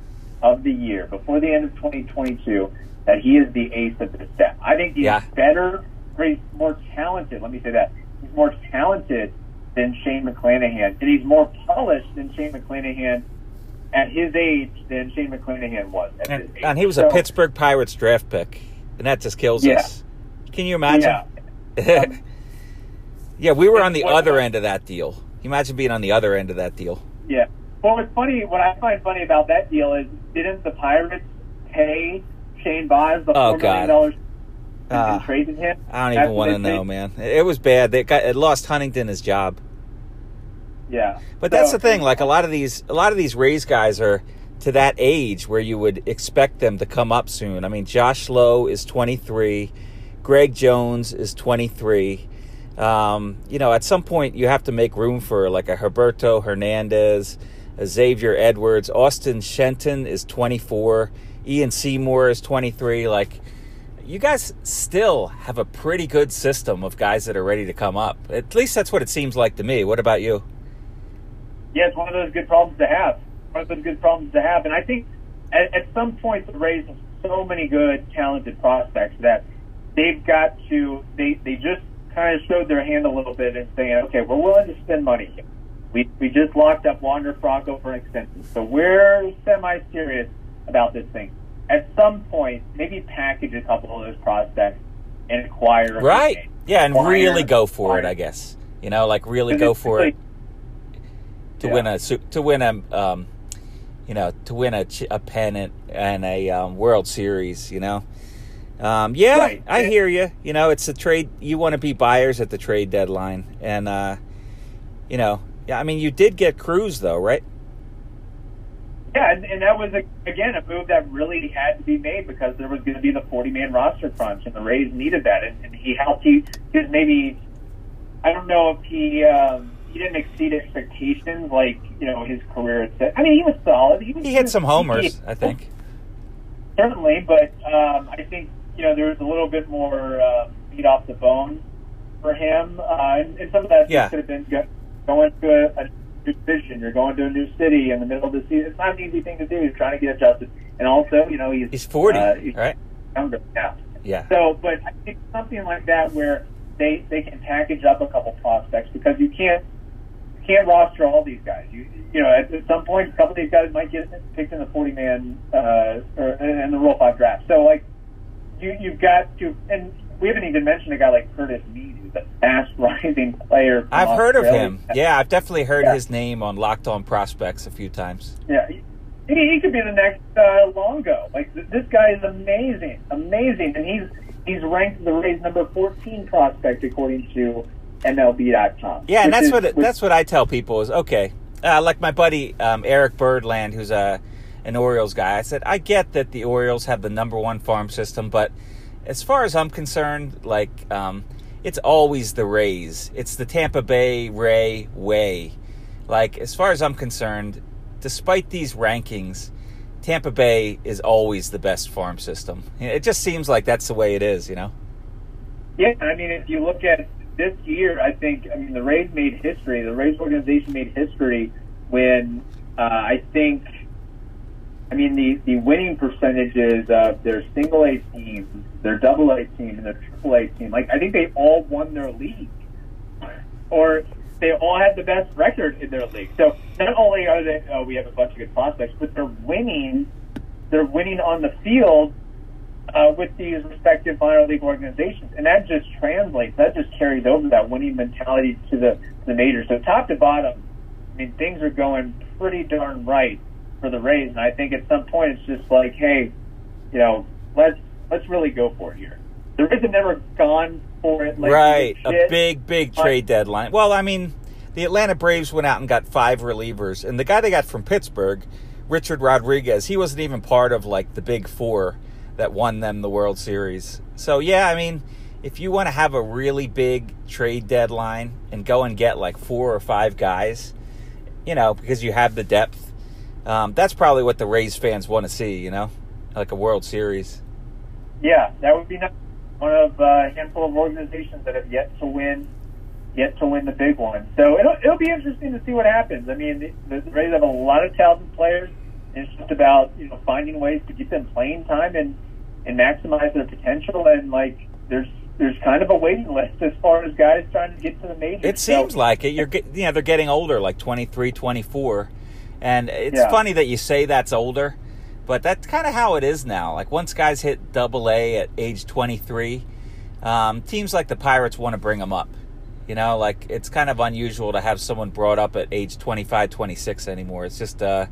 of the year, before the end of 2022, that he is the ace of this set. I think he's Yeah. better, he's more talented. Let me say that he's more talented than Shane McClanahan, and he's more polished than Shane McClanahan at his age than Shane McClanahan was at And, his age. and he was a Pittsburgh Pirates draft pick, and that just kills Yeah. us. Can you imagine? Yeah. yeah, we were on the other end of that deal. Can you imagine being on the other end of that deal? Yeah. Well, what's funny, what I find funny about that deal is, didn't the Pirates pay Shane Baz the Oh, four million God. dollars Ah. traded him? I don't even want to know, man. It was bad. They got it lost Huntington his job. Yeah. But that's the thing. Like a lot of these, a lot of these Rays guys are to that age where you would expect them to come up soon. I mean, Josh Lowe is 23, Greg Jones is 23. Um, you know, at some point you have to make room for like a Heriberto Hernandez, a Xavier Edwards, Austin Shenton is 24, Ian Seymour is 23. Like, you guys still have a pretty good system of guys that are ready to come up. At least that's what it seems like to me. What about you? Yeah, it's one of those good problems to have. One of those good problems to have. And I think at, at some point the Rays have so many good, talented prospects that they've got to, they, they just kind of showed their hand a little bit and saying, okay, we're willing to spend money here. We, we just locked up Wander Franco for an extension. So we're semi serious about this thing. At some point, maybe package a couple of those prospects and acquire a Right. Yeah, and Acquire- really go for it, I guess. You know, like really go for it to Yeah. win a to win a um, you know to win a a pennant and a um, World Series. You know, Um, yeah, Right. I hear you. You know, it's a trade. You want to be buyers at the trade deadline, and uh, you know, yeah. I mean, you did get Cruz though, right? Yeah, and, and that was a, again a move that really had to be made because there was going to be the 40 man roster crunch, and the Rays needed that, and, and he helped. He, he was maybe I don't know if he um, he didn't exceed expectations like you know his career set. I mean, he was solid. He, was, He hit some he- homers, I think. certainly, but um, I think you know there was a little bit more uh, meat off the bone for him, uh, and, and some of that Yeah. could have been go, going to a, a division. You're going to a new city in the middle of the season. It's not an easy thing to do. You're trying to get adjusted, and also, you know, he's He's forty, uh, he's right? younger now. Yeah. So, but I think something like that where they they can package up a couple prospects because you can't you can't roster all these guys. You you know at, at some point a couple of these guys might get picked in the forty man uh, or in the Rule Five draft. So like you you've got to and we haven't even mentioned a guy like Curtis Mead who's a fast rising player. from I've heard of him. Yeah, I've definitely heard Yeah. his name on Locked On Prospects a few times. Yeah, he, he could be the next uh, Longo. Like th- this guy is amazing, amazing, and he's he's ranked the Rays number fourteen prospect according to MLB.com. Yeah, and that's is- what which- that's what I tell people is okay. Uh, like my buddy um, Eric Birdland, who's a an Orioles guy. I said I get that the Orioles have the number one farm system, but as far as I'm concerned, like um, it's always the Rays. It's the Tampa Bay Ray way. Like as far as I'm concerned, despite these rankings, Tampa Bay is always the best farm system. It just seems like that's the way it is, you know. Yeah, I mean, if you look at this year, I think I mean the Rays made history. The Rays organization made history when uh, I think. I mean the the winning percentages of their single A team, their double A team, and their triple A team. Like I think they all won their league, or they all had the best record in their league. So not only are they, oh, we have a bunch of good prospects, but they're winning. They're winning on the field uh, with these respective minor league organizations, and that just translates. That just carries over that winning mentality to the to the majors. So top to bottom, I mean, things are going pretty darn right for the Rays, and I think at some point it's just like, hey, you know, let's let's really go for it here. The Rays have never gone for it like right, a big, big trade deadline. Well, I mean, the Atlanta Braves went out and got five relievers, and the guy they got from Pittsburgh, Richard Rodriguez, he wasn't even part of like the big four that won them the World Series. So yeah, I mean, if you want to have a really big trade deadline and go and get like four or five guys, you know, because you have the depth, um, that's probably what the Rays fans want to see. You know, like a World Series. Yeah, that would be nice. one of uh, a handful of organizations that have yet to win, yet to win the big one. So it'll it'll be interesting to see what happens. I mean, the, the Rays have a lot of talented players. It's just about you know finding ways to get them playing time and and maximize their potential. And like there's there's kind of a waiting list as far as guys trying to get to the majors. It So- seems like it. You're, get- you know, they're getting older, like 23, 24. And it's Yeah. funny that you say that's older, but that's kind of how it is now. Like once guys hit double A at age 23, um, teams like the Pirates want to bring them up. You know, like it's kind of unusual to have someone brought up at age 25, 26 anymore. It's just uh,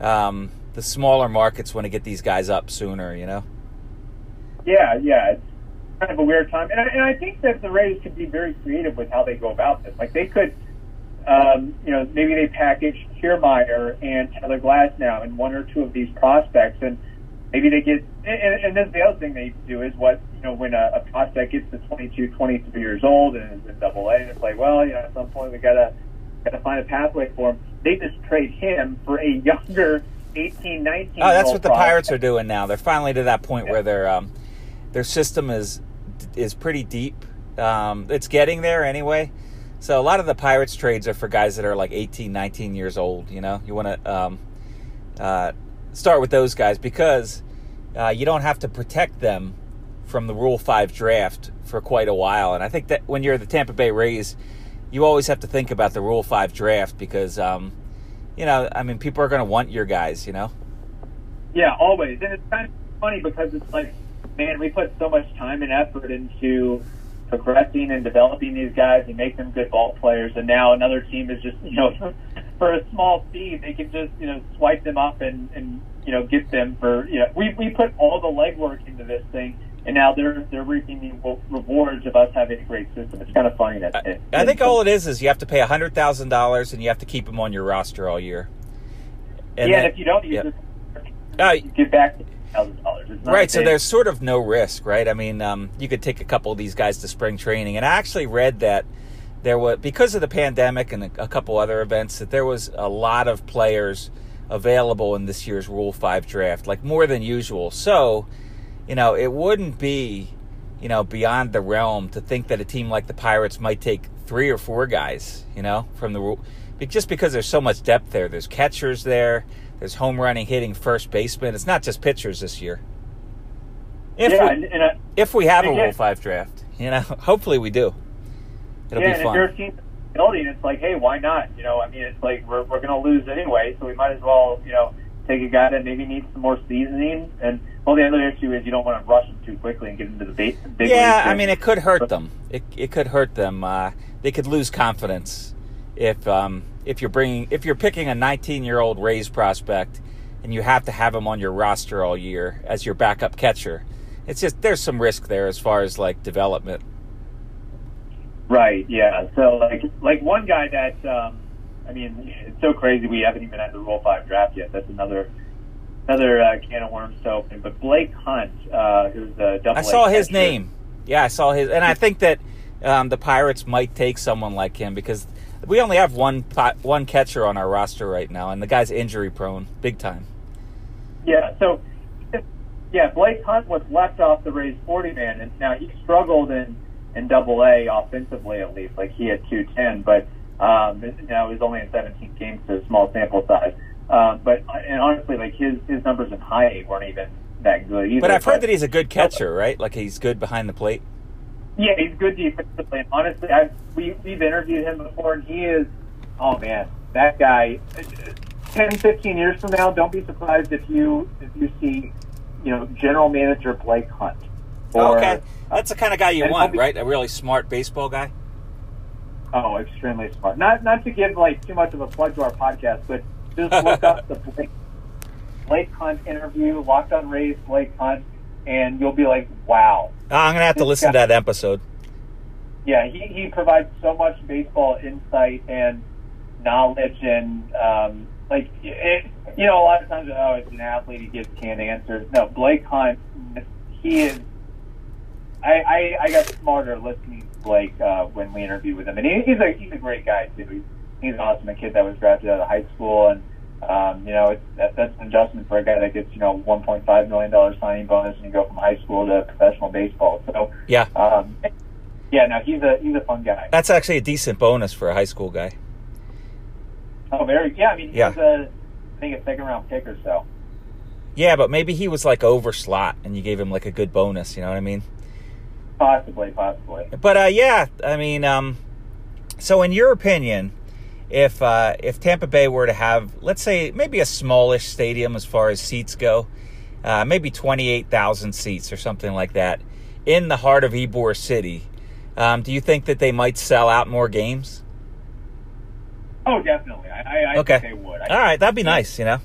um, the smaller markets want to get these guys up sooner, you know? Yeah, yeah, it's kind of a weird time, and I, and I think that the Rays could be very creative with how they go about this. Like they could, um, you know, maybe they package Kiermaier and Tyler Glasnow in one or two of these prospects, and maybe they get. And, and then the other thing they do is what you know when a, a prospect gets to 22, 23 years old and is in Double A, and it's like, well, you know, at some point we gotta gotta find a pathway for him. They just trade him for a younger 18, 19. Oh, that's what the prospect. Pirates are doing now. They're finally to that point where their um, their system is is pretty deep. Um, it's getting there anyway. So a lot of the Pirates trades are for guys that are like 18, 19 years old. You know, you want to um, uh, start with those guys because uh, you don't have to protect them from the Rule Five draft for quite a while. And I think that when you're the Tampa Bay Rays, you always have to think about the Rule Five draft because um, you know, I mean, people are going to want your guys. You know. Yeah, always. And it's kind of funny because it's like, man, we put so much time and effort into progressing and developing these guys and make them good ball players, and now another team is just, you know, for a small fee, they can just, you know, swipe them up and, and you know, get them for, you know, we, we put all the legwork into this thing, and now they're they're reaping the rewards of us having a great system. It's kind of funny that. I, I think all it is is you have to pay hundred thousand dollars and you have to keep them on your roster all year. And yeah, then, and if you don't use it, uh, you get back to thousand dollars. Right, so there's sort of no risk, right? I mean, um, you could take a couple of these guys to spring training, and I actually read that there was because of the pandemic and a, a couple other events that there was a lot of players available in this year's Rule Five draft, like more than usual. So, you know, it wouldn't be, you know, beyond the realm to think that a team like the Pirates might take three or four guys, you know, from the rule, just because there's so much depth there. There's catchers there. There's home running, hitting, first baseman. It's not just pitchers this year. If yeah, we, and, uh, if we have a Rule Five draft, you know, hopefully we do. It'll yeah, be fun. And if you're a team building, it's like, hey, why not? You know, I mean, it's like we're we're going to lose anyway, so we might as well, you know, take a guy that maybe needs some more seasoning. And well, the other issue is you don't want to rush him too quickly and get into the big. big yeah, I mean, it could hurt them. It it could hurt them. Uh, they could lose confidence if um, if you're bringing if you're picking a 19 year old Rays prospect and you have to have him on your roster all year as your backup catcher. It's just there's some risk there as far as like development. Right. Yeah. So like like one guy that um, I mean it's so crazy we haven't even had the Rule Five draft yet. That's another another uh, can of worms to open. But Blake Hunt, uh, who's a double. I saw his name. Yeah, I saw his, and I think that um, the Pirates might take someone like him because we only have one one catcher on our roster right now, and the guy's injury prone, big time. Yeah, so yeah, Blake Hunt was left off the Rays 40 man, and now he struggled in in Double A offensively at least. Like he had 210, but um, you know it was only in 17 games, so a small sample size. Uh, but and honestly, like his his numbers in high A weren't even that good either. But I've heard but, that he's a good catcher, right? Like he's good behind the plate. Yeah, he's good defensively. And honestly, I've, we we've interviewed him before, and he is. Oh man, that guy. Uh, 10, 15 years from now, don't be surprised if you if you see, you know, general manager Blake Hunt. Or, okay, that's the kind of guy you want, be, right? A really smart baseball guy. Oh, extremely smart. Not not to give like too much of a plug to our podcast, but just look up the Blake, Blake Hunt interview, Locked on Rays Blake Hunt, and you'll be like, wow. Uh, I'm gonna have to listen guy, to that episode. Yeah, he, he provides so much baseball insight and knowledge and um, like it, you know, a lot of times, oh, it's an athlete, he gives canned answers. No, Blake Hunt, he is. I, I, I got smarter listening to Blake uh, when we interviewed with him, and he, he's a he's a great guy too. He's, he's awesome. A kid that was drafted out of high school, and um, you know, it's that, that's an adjustment for a guy that gets you know 1.5 million dollar signing bonus, and you go from high school to professional baseball. So yeah, um, yeah, no, he's a he's a fun guy. That's actually a decent bonus for a high school guy. Oh, very. Yeah, I mean, yeah. a, I think a second round pick or so. Yeah, but maybe he was like over slot, and you gave him like a good bonus. You know what I mean? Possibly, possibly. But uh, yeah, I mean, um, so in your opinion, if uh, if Tampa Bay were to have, let's say, maybe a smallish stadium as far as seats go, uh, maybe twenty eight thousand seats or something like that, in the heart of Ybor City, um, do you think that they might sell out more games? Oh, definitely. I, I okay. think they would. I All right, that'd be nice. You know.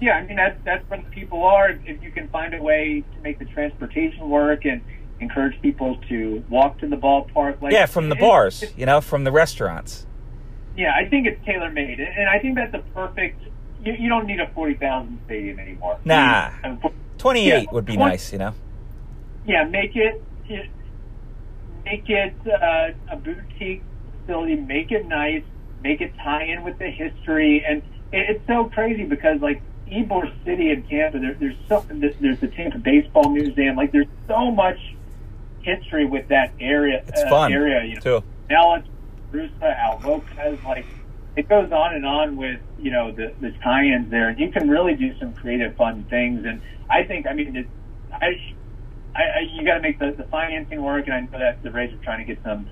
Yeah, I mean that's that's where the people are. If you can find a way to make the transportation work and encourage people to walk to the ballpark, like yeah, from the bars, you know, from the restaurants. Yeah, I think it's tailor made, and I think that's a perfect. You, you don't need a forty thousand stadium anymore. Nah, twenty eight yeah, would be 20, nice, you know. Yeah, make it, make it uh, a boutique facility. Make it nice make it tie in with the history. And it, it's so crazy because like Ybor City in Tampa, there, there's so there's the Tampa Baseball Museum. Like there's so much history with that area. It's uh, fun area, you know, too. Nellis, Rusa, Al Lopez, like it goes on and on with you know the the tie-ins there, and you can really do some creative, fun things. And I think, I mean, it, I, I, I you got to make the, the financing work, and I know that the Rays are trying to get some,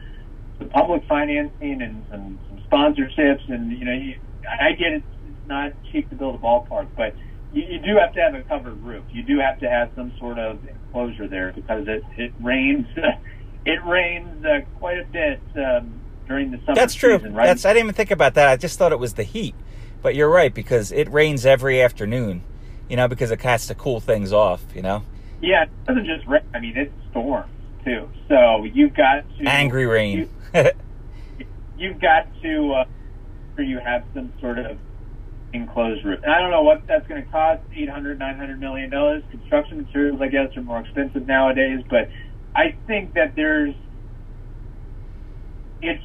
some public financing and some sponsorships, and you know, you, I get it, it's not cheap to build a ballpark, but you, you do have to have a covered roof. You do have to have some sort of enclosure there because it it rains. it rains uh, quite a bit um, during the summer. That's true. Season, right? That's I didn't even think about that. I just thought it was the heat, but you're right because it rains every afternoon. You know, because it has to cool things off. You know, Yeah, it doesn't just rain. I mean, it storms too. So you've got to Angry rain. You, you've got to uh, you have some sort of enclosed roof. And I don't know what that's going to cost. Eight hundred, nine hundred million dollars. Construction materials, I guess, are more expensive nowadays. But I think that there's it's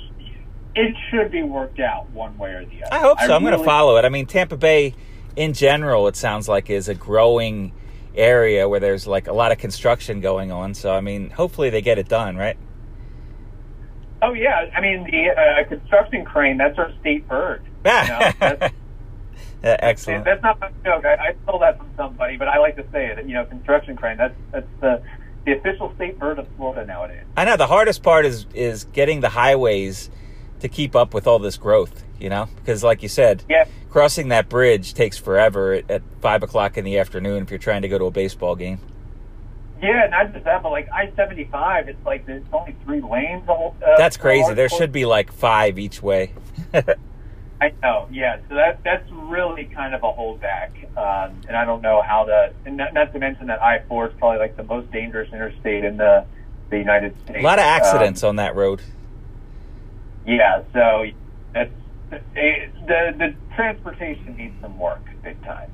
it should be worked out one way or the other. I hope so. I am going to follow it. I mean, Tampa Bay, in general, it sounds like is a growing area where there's like a lot of construction going on. So I mean, hopefully they get it done, right? Oh yeah, I mean the uh, construction crane. That's our state bird. You know, that's, Yeah, Excellent. that's not my joke. I, I stole that from somebody, but I like to say it. You know, construction crane. That's that's the the official state bird of Florida nowadays. I know the hardest part is is getting the highways to keep up with all this growth. You know, because like you said, Yeah. crossing that bridge takes forever at, at five o'clock in the afternoon if you're trying to go to a baseball game. Yeah, not just that, but like I seventy five, it's like there's only three lanes. The whole, uh, That's crazy. There course. should be like five each way. I know, yeah. So that that's really kind of a holdback, um, and I don't know how to. And not, not to mention that I four is probably like the most dangerous interstate in the the United States. a lot of accidents Um, on that road. Yeah, so that's eh, the the transportation needs some work big time,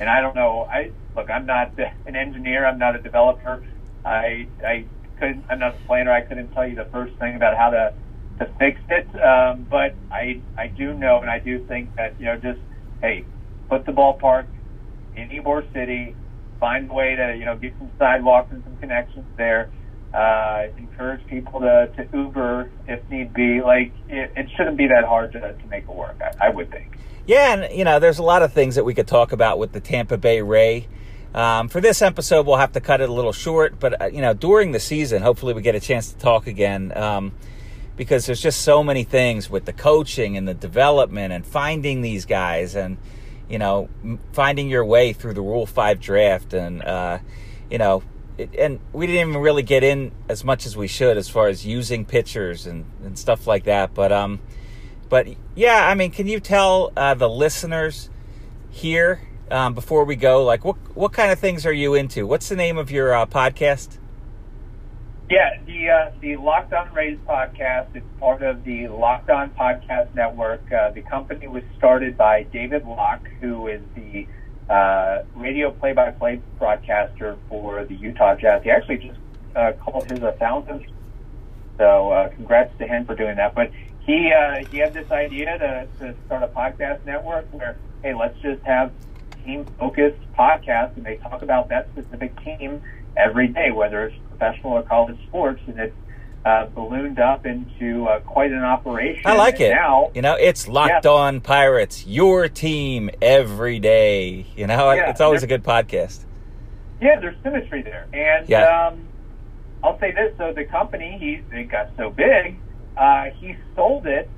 and I don't know. I look, I'm not an engineer. I'm not a developer. I I couldn't. I'm not a planner. I couldn't tell you the first thing about how to to fix it. Um, but I I do know, and I do think that you know, just hey, put the ballpark in Ybor City, find a way to you know get some sidewalks and some connections there. Uh, encourage people to, to Uber if need be. Like it, it shouldn't be that hard to, to make it work. I, I would think. Yeah, and you know, there's a lot of things that we could talk about with the Tampa Bay Ray. Um, for this episode, we'll have to cut it a little short, but uh, you know, during the season, hopefully, we get a chance to talk again um, because there's just so many things with the coaching and the development and finding these guys and you know finding your way through the Rule Five draft and uh, you know. It, and we didn't even really get in as much as we should as far as using pictures and, and stuff like that. But um, but yeah, I mean, can you tell uh, the listeners here um, before we go, like what what kind of things are you into? What's the name of your uh, podcast? Yeah, the uh, the Locked On Rays podcast is part of the Locked On Podcast Network. Uh, the company was started by David Locke, who is the uh, radio play-by-play broadcaster for the Utah Jazz. He actually just uh, called his a thousand. So uh, congrats to him for doing that. But he uh, he had this idea to, to start a podcast network where hey, let's just have team-focused podcasts, and they talk about that specific team every day, whether it's professional or college sports, and it's uh, ballooned up into uh, quite an operation. I like And it. Now, You know, it's Locked Yeah. On Pirates, your team every day. You know, Yeah. it's always a good podcast. yeah, there's symmetry there, and Yeah. um, I'll say this: so the company he it got so big, uh, he sold it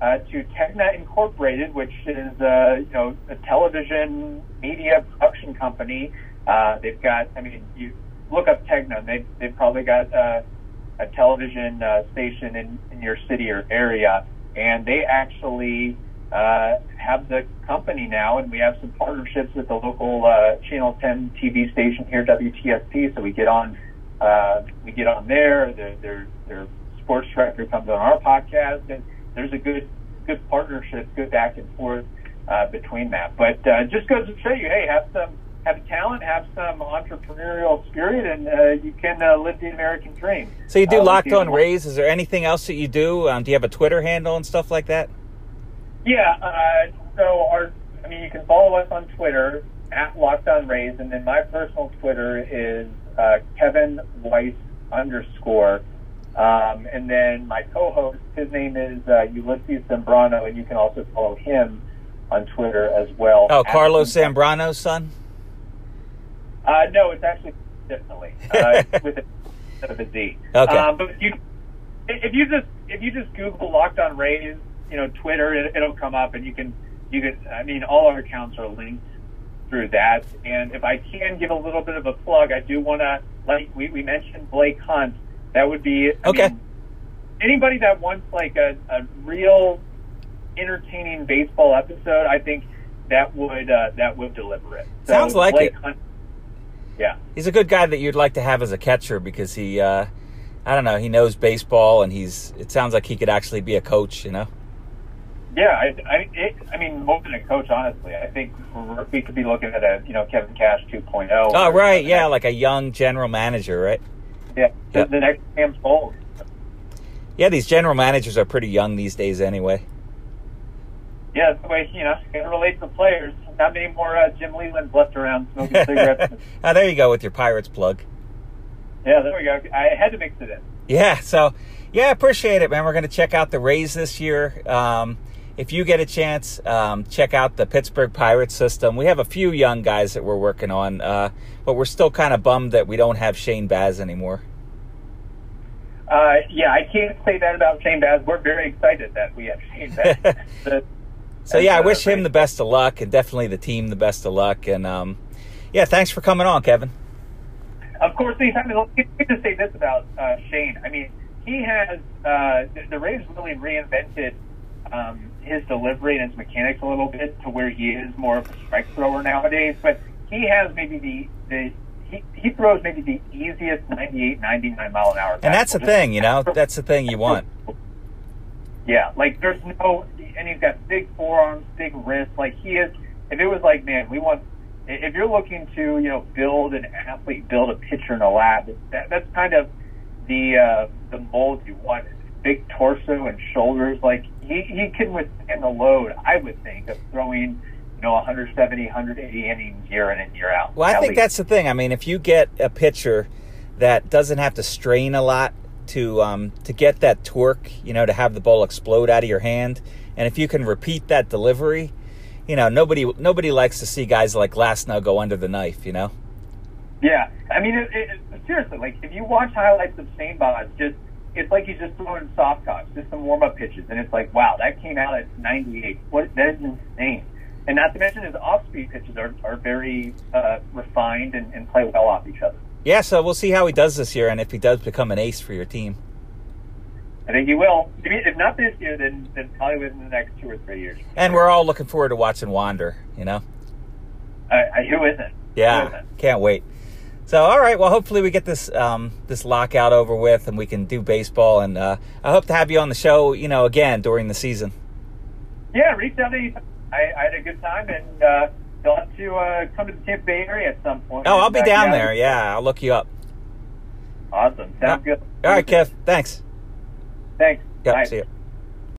uh, to Tegna Incorporated, which is uh, you know a television media production company. Uh, they've got, I mean, you look up Tegna, they've they've probably got uh, a television uh, station in, in your city or area, and they actually uh, have the company now, and we have some partnerships with the local uh, Channel 10 TV station here, WTSP. So we get on, uh, we get on there. Their, their their sports director comes on our podcast, and there's a good good partnership, good back and forth uh, between that. But uh, just goes to show you, hey, have some have talent, have some entrepreneurial spirit, and uh, you can uh, live the American dream. So you do Uh, Locked On Rays. Is there anything else that you do? Um, do you have a Twitter handle and stuff like that? Yeah, uh, so our, I mean, you can follow us on Twitter at Locked On Rays, and then my personal Twitter is uh, Kevin Weiss underscore. Um, and then my co-host, his name is uh, Ulysses Zambrano, and you can also follow him on Twitter as well. Oh, Carlos Zambrano's son. Uh, no, it's actually definitely uh, with a, instead of a Z. Okay. Um, but you, if you just if you just Google Locked On Rays, you know Twitter, it, it'll come up, and you can you can. I mean, all our accounts are linked through that. And if I can give a little bit of a plug, I do want to like we, we mentioned Blake Hunt. That would be I Okay. mean, anybody that wants like a, a real entertaining baseball episode. I think that would uh, that would deliver it. So Sounds like Blake it. Hunt Yeah. He's a good guy that you'd like to have as a catcher because he, uh, I don't know, he knows baseball and he's. It sounds like he could actually be a coach. You know. Yeah, I, I, it, I mean, more than a coach, honestly. I think we're- could be looking at a, you know, Kevin Cash 2.0. Oh right, yeah, like a young general manager, right? yeah, the, Yeah. the next Cam Fold. Yeah, these general managers are pretty young these days, anyway. Yeah, that's the way, you know, it relates to players. Not many more uh, Jim Leyland's left around smoking cigarettes. oh, there you go with your Pirates plug. yeah, there we go. I had to mix it in. Yeah, so yeah, appreciate it, man. We're going to check out the Rays this year. Um, if you get a chance, um, check out the Pittsburgh Pirates system. We have a few young guys that we're working on, uh, but we're still kind of bummed that we don't have Shane Baz anymore. Uh, yeah, I can't say that about Shane Baz. We're very excited that we have Shane Baz. The- So yeah, I uh, wish him the best of luck, and definitely the team the best of luck. And um, yeah, thanks for coming on, Kevin. Of course, anytime. Let me just say this about uh, Shane. I mean, he has uh, the, the Rays really reinvented um, his delivery and his mechanics a little bit to where he is more of a strike thrower nowadays. But he has maybe the the he, he throws maybe the easiest 98, 99 mile an hour. And that's the thing, you know, that's the thing you want. Yeah, like there's no, and he's got big forearms, big wrists. Like he is. If it was like, man, we want. If you're looking to, you know, build an athlete, build a pitcher in a lab, that, that's kind of the uh, the mold you want. Big torso and shoulders. Like he he can withstand the load. I would think of throwing, you know, 170, 180 innings year in and year out. Well, I think least. that's the thing. I mean, if you get a pitcher that doesn't have to strain a lot to um, to get that torque, you know, to have the ball explode out of your hand, and if you can repeat that delivery, you know, nobody nobody likes to see guys like Glasnow go under the knife. You know. Yeah, I mean, it, it, seriously, like if you watch highlights of Shane Baz, just it's like he's just throwing soft cocks, just some warm up pitches, and it's like, wow, that came out at 98. What that is insane. And not to mention his off speed pitches are, are very uh, refined and, and play well off each other. Yeah, so we'll see how he does this year, and if he does become an ace for your team. I think he will. If if not this year, then, then probably within the next two or three years. And we're all looking forward to watching Wander. You know. I, I, who isn't? Yeah, isn't? can't wait. So, all right. Well, hopefully we get this um, this lockout over with, and we can do baseball. And uh, I hope to have you on the show, you know, again during the season. Yeah, reach out anytime. I, I had a good time, and uh, you'll have to uh, come to the Tampa Bay area at some point. Oh, I'll be down yeah, there. Yeah, I'll look you up. Awesome. Sounds good. All right, Kev. Thanks. Thanks. Yeah, Bye. see you.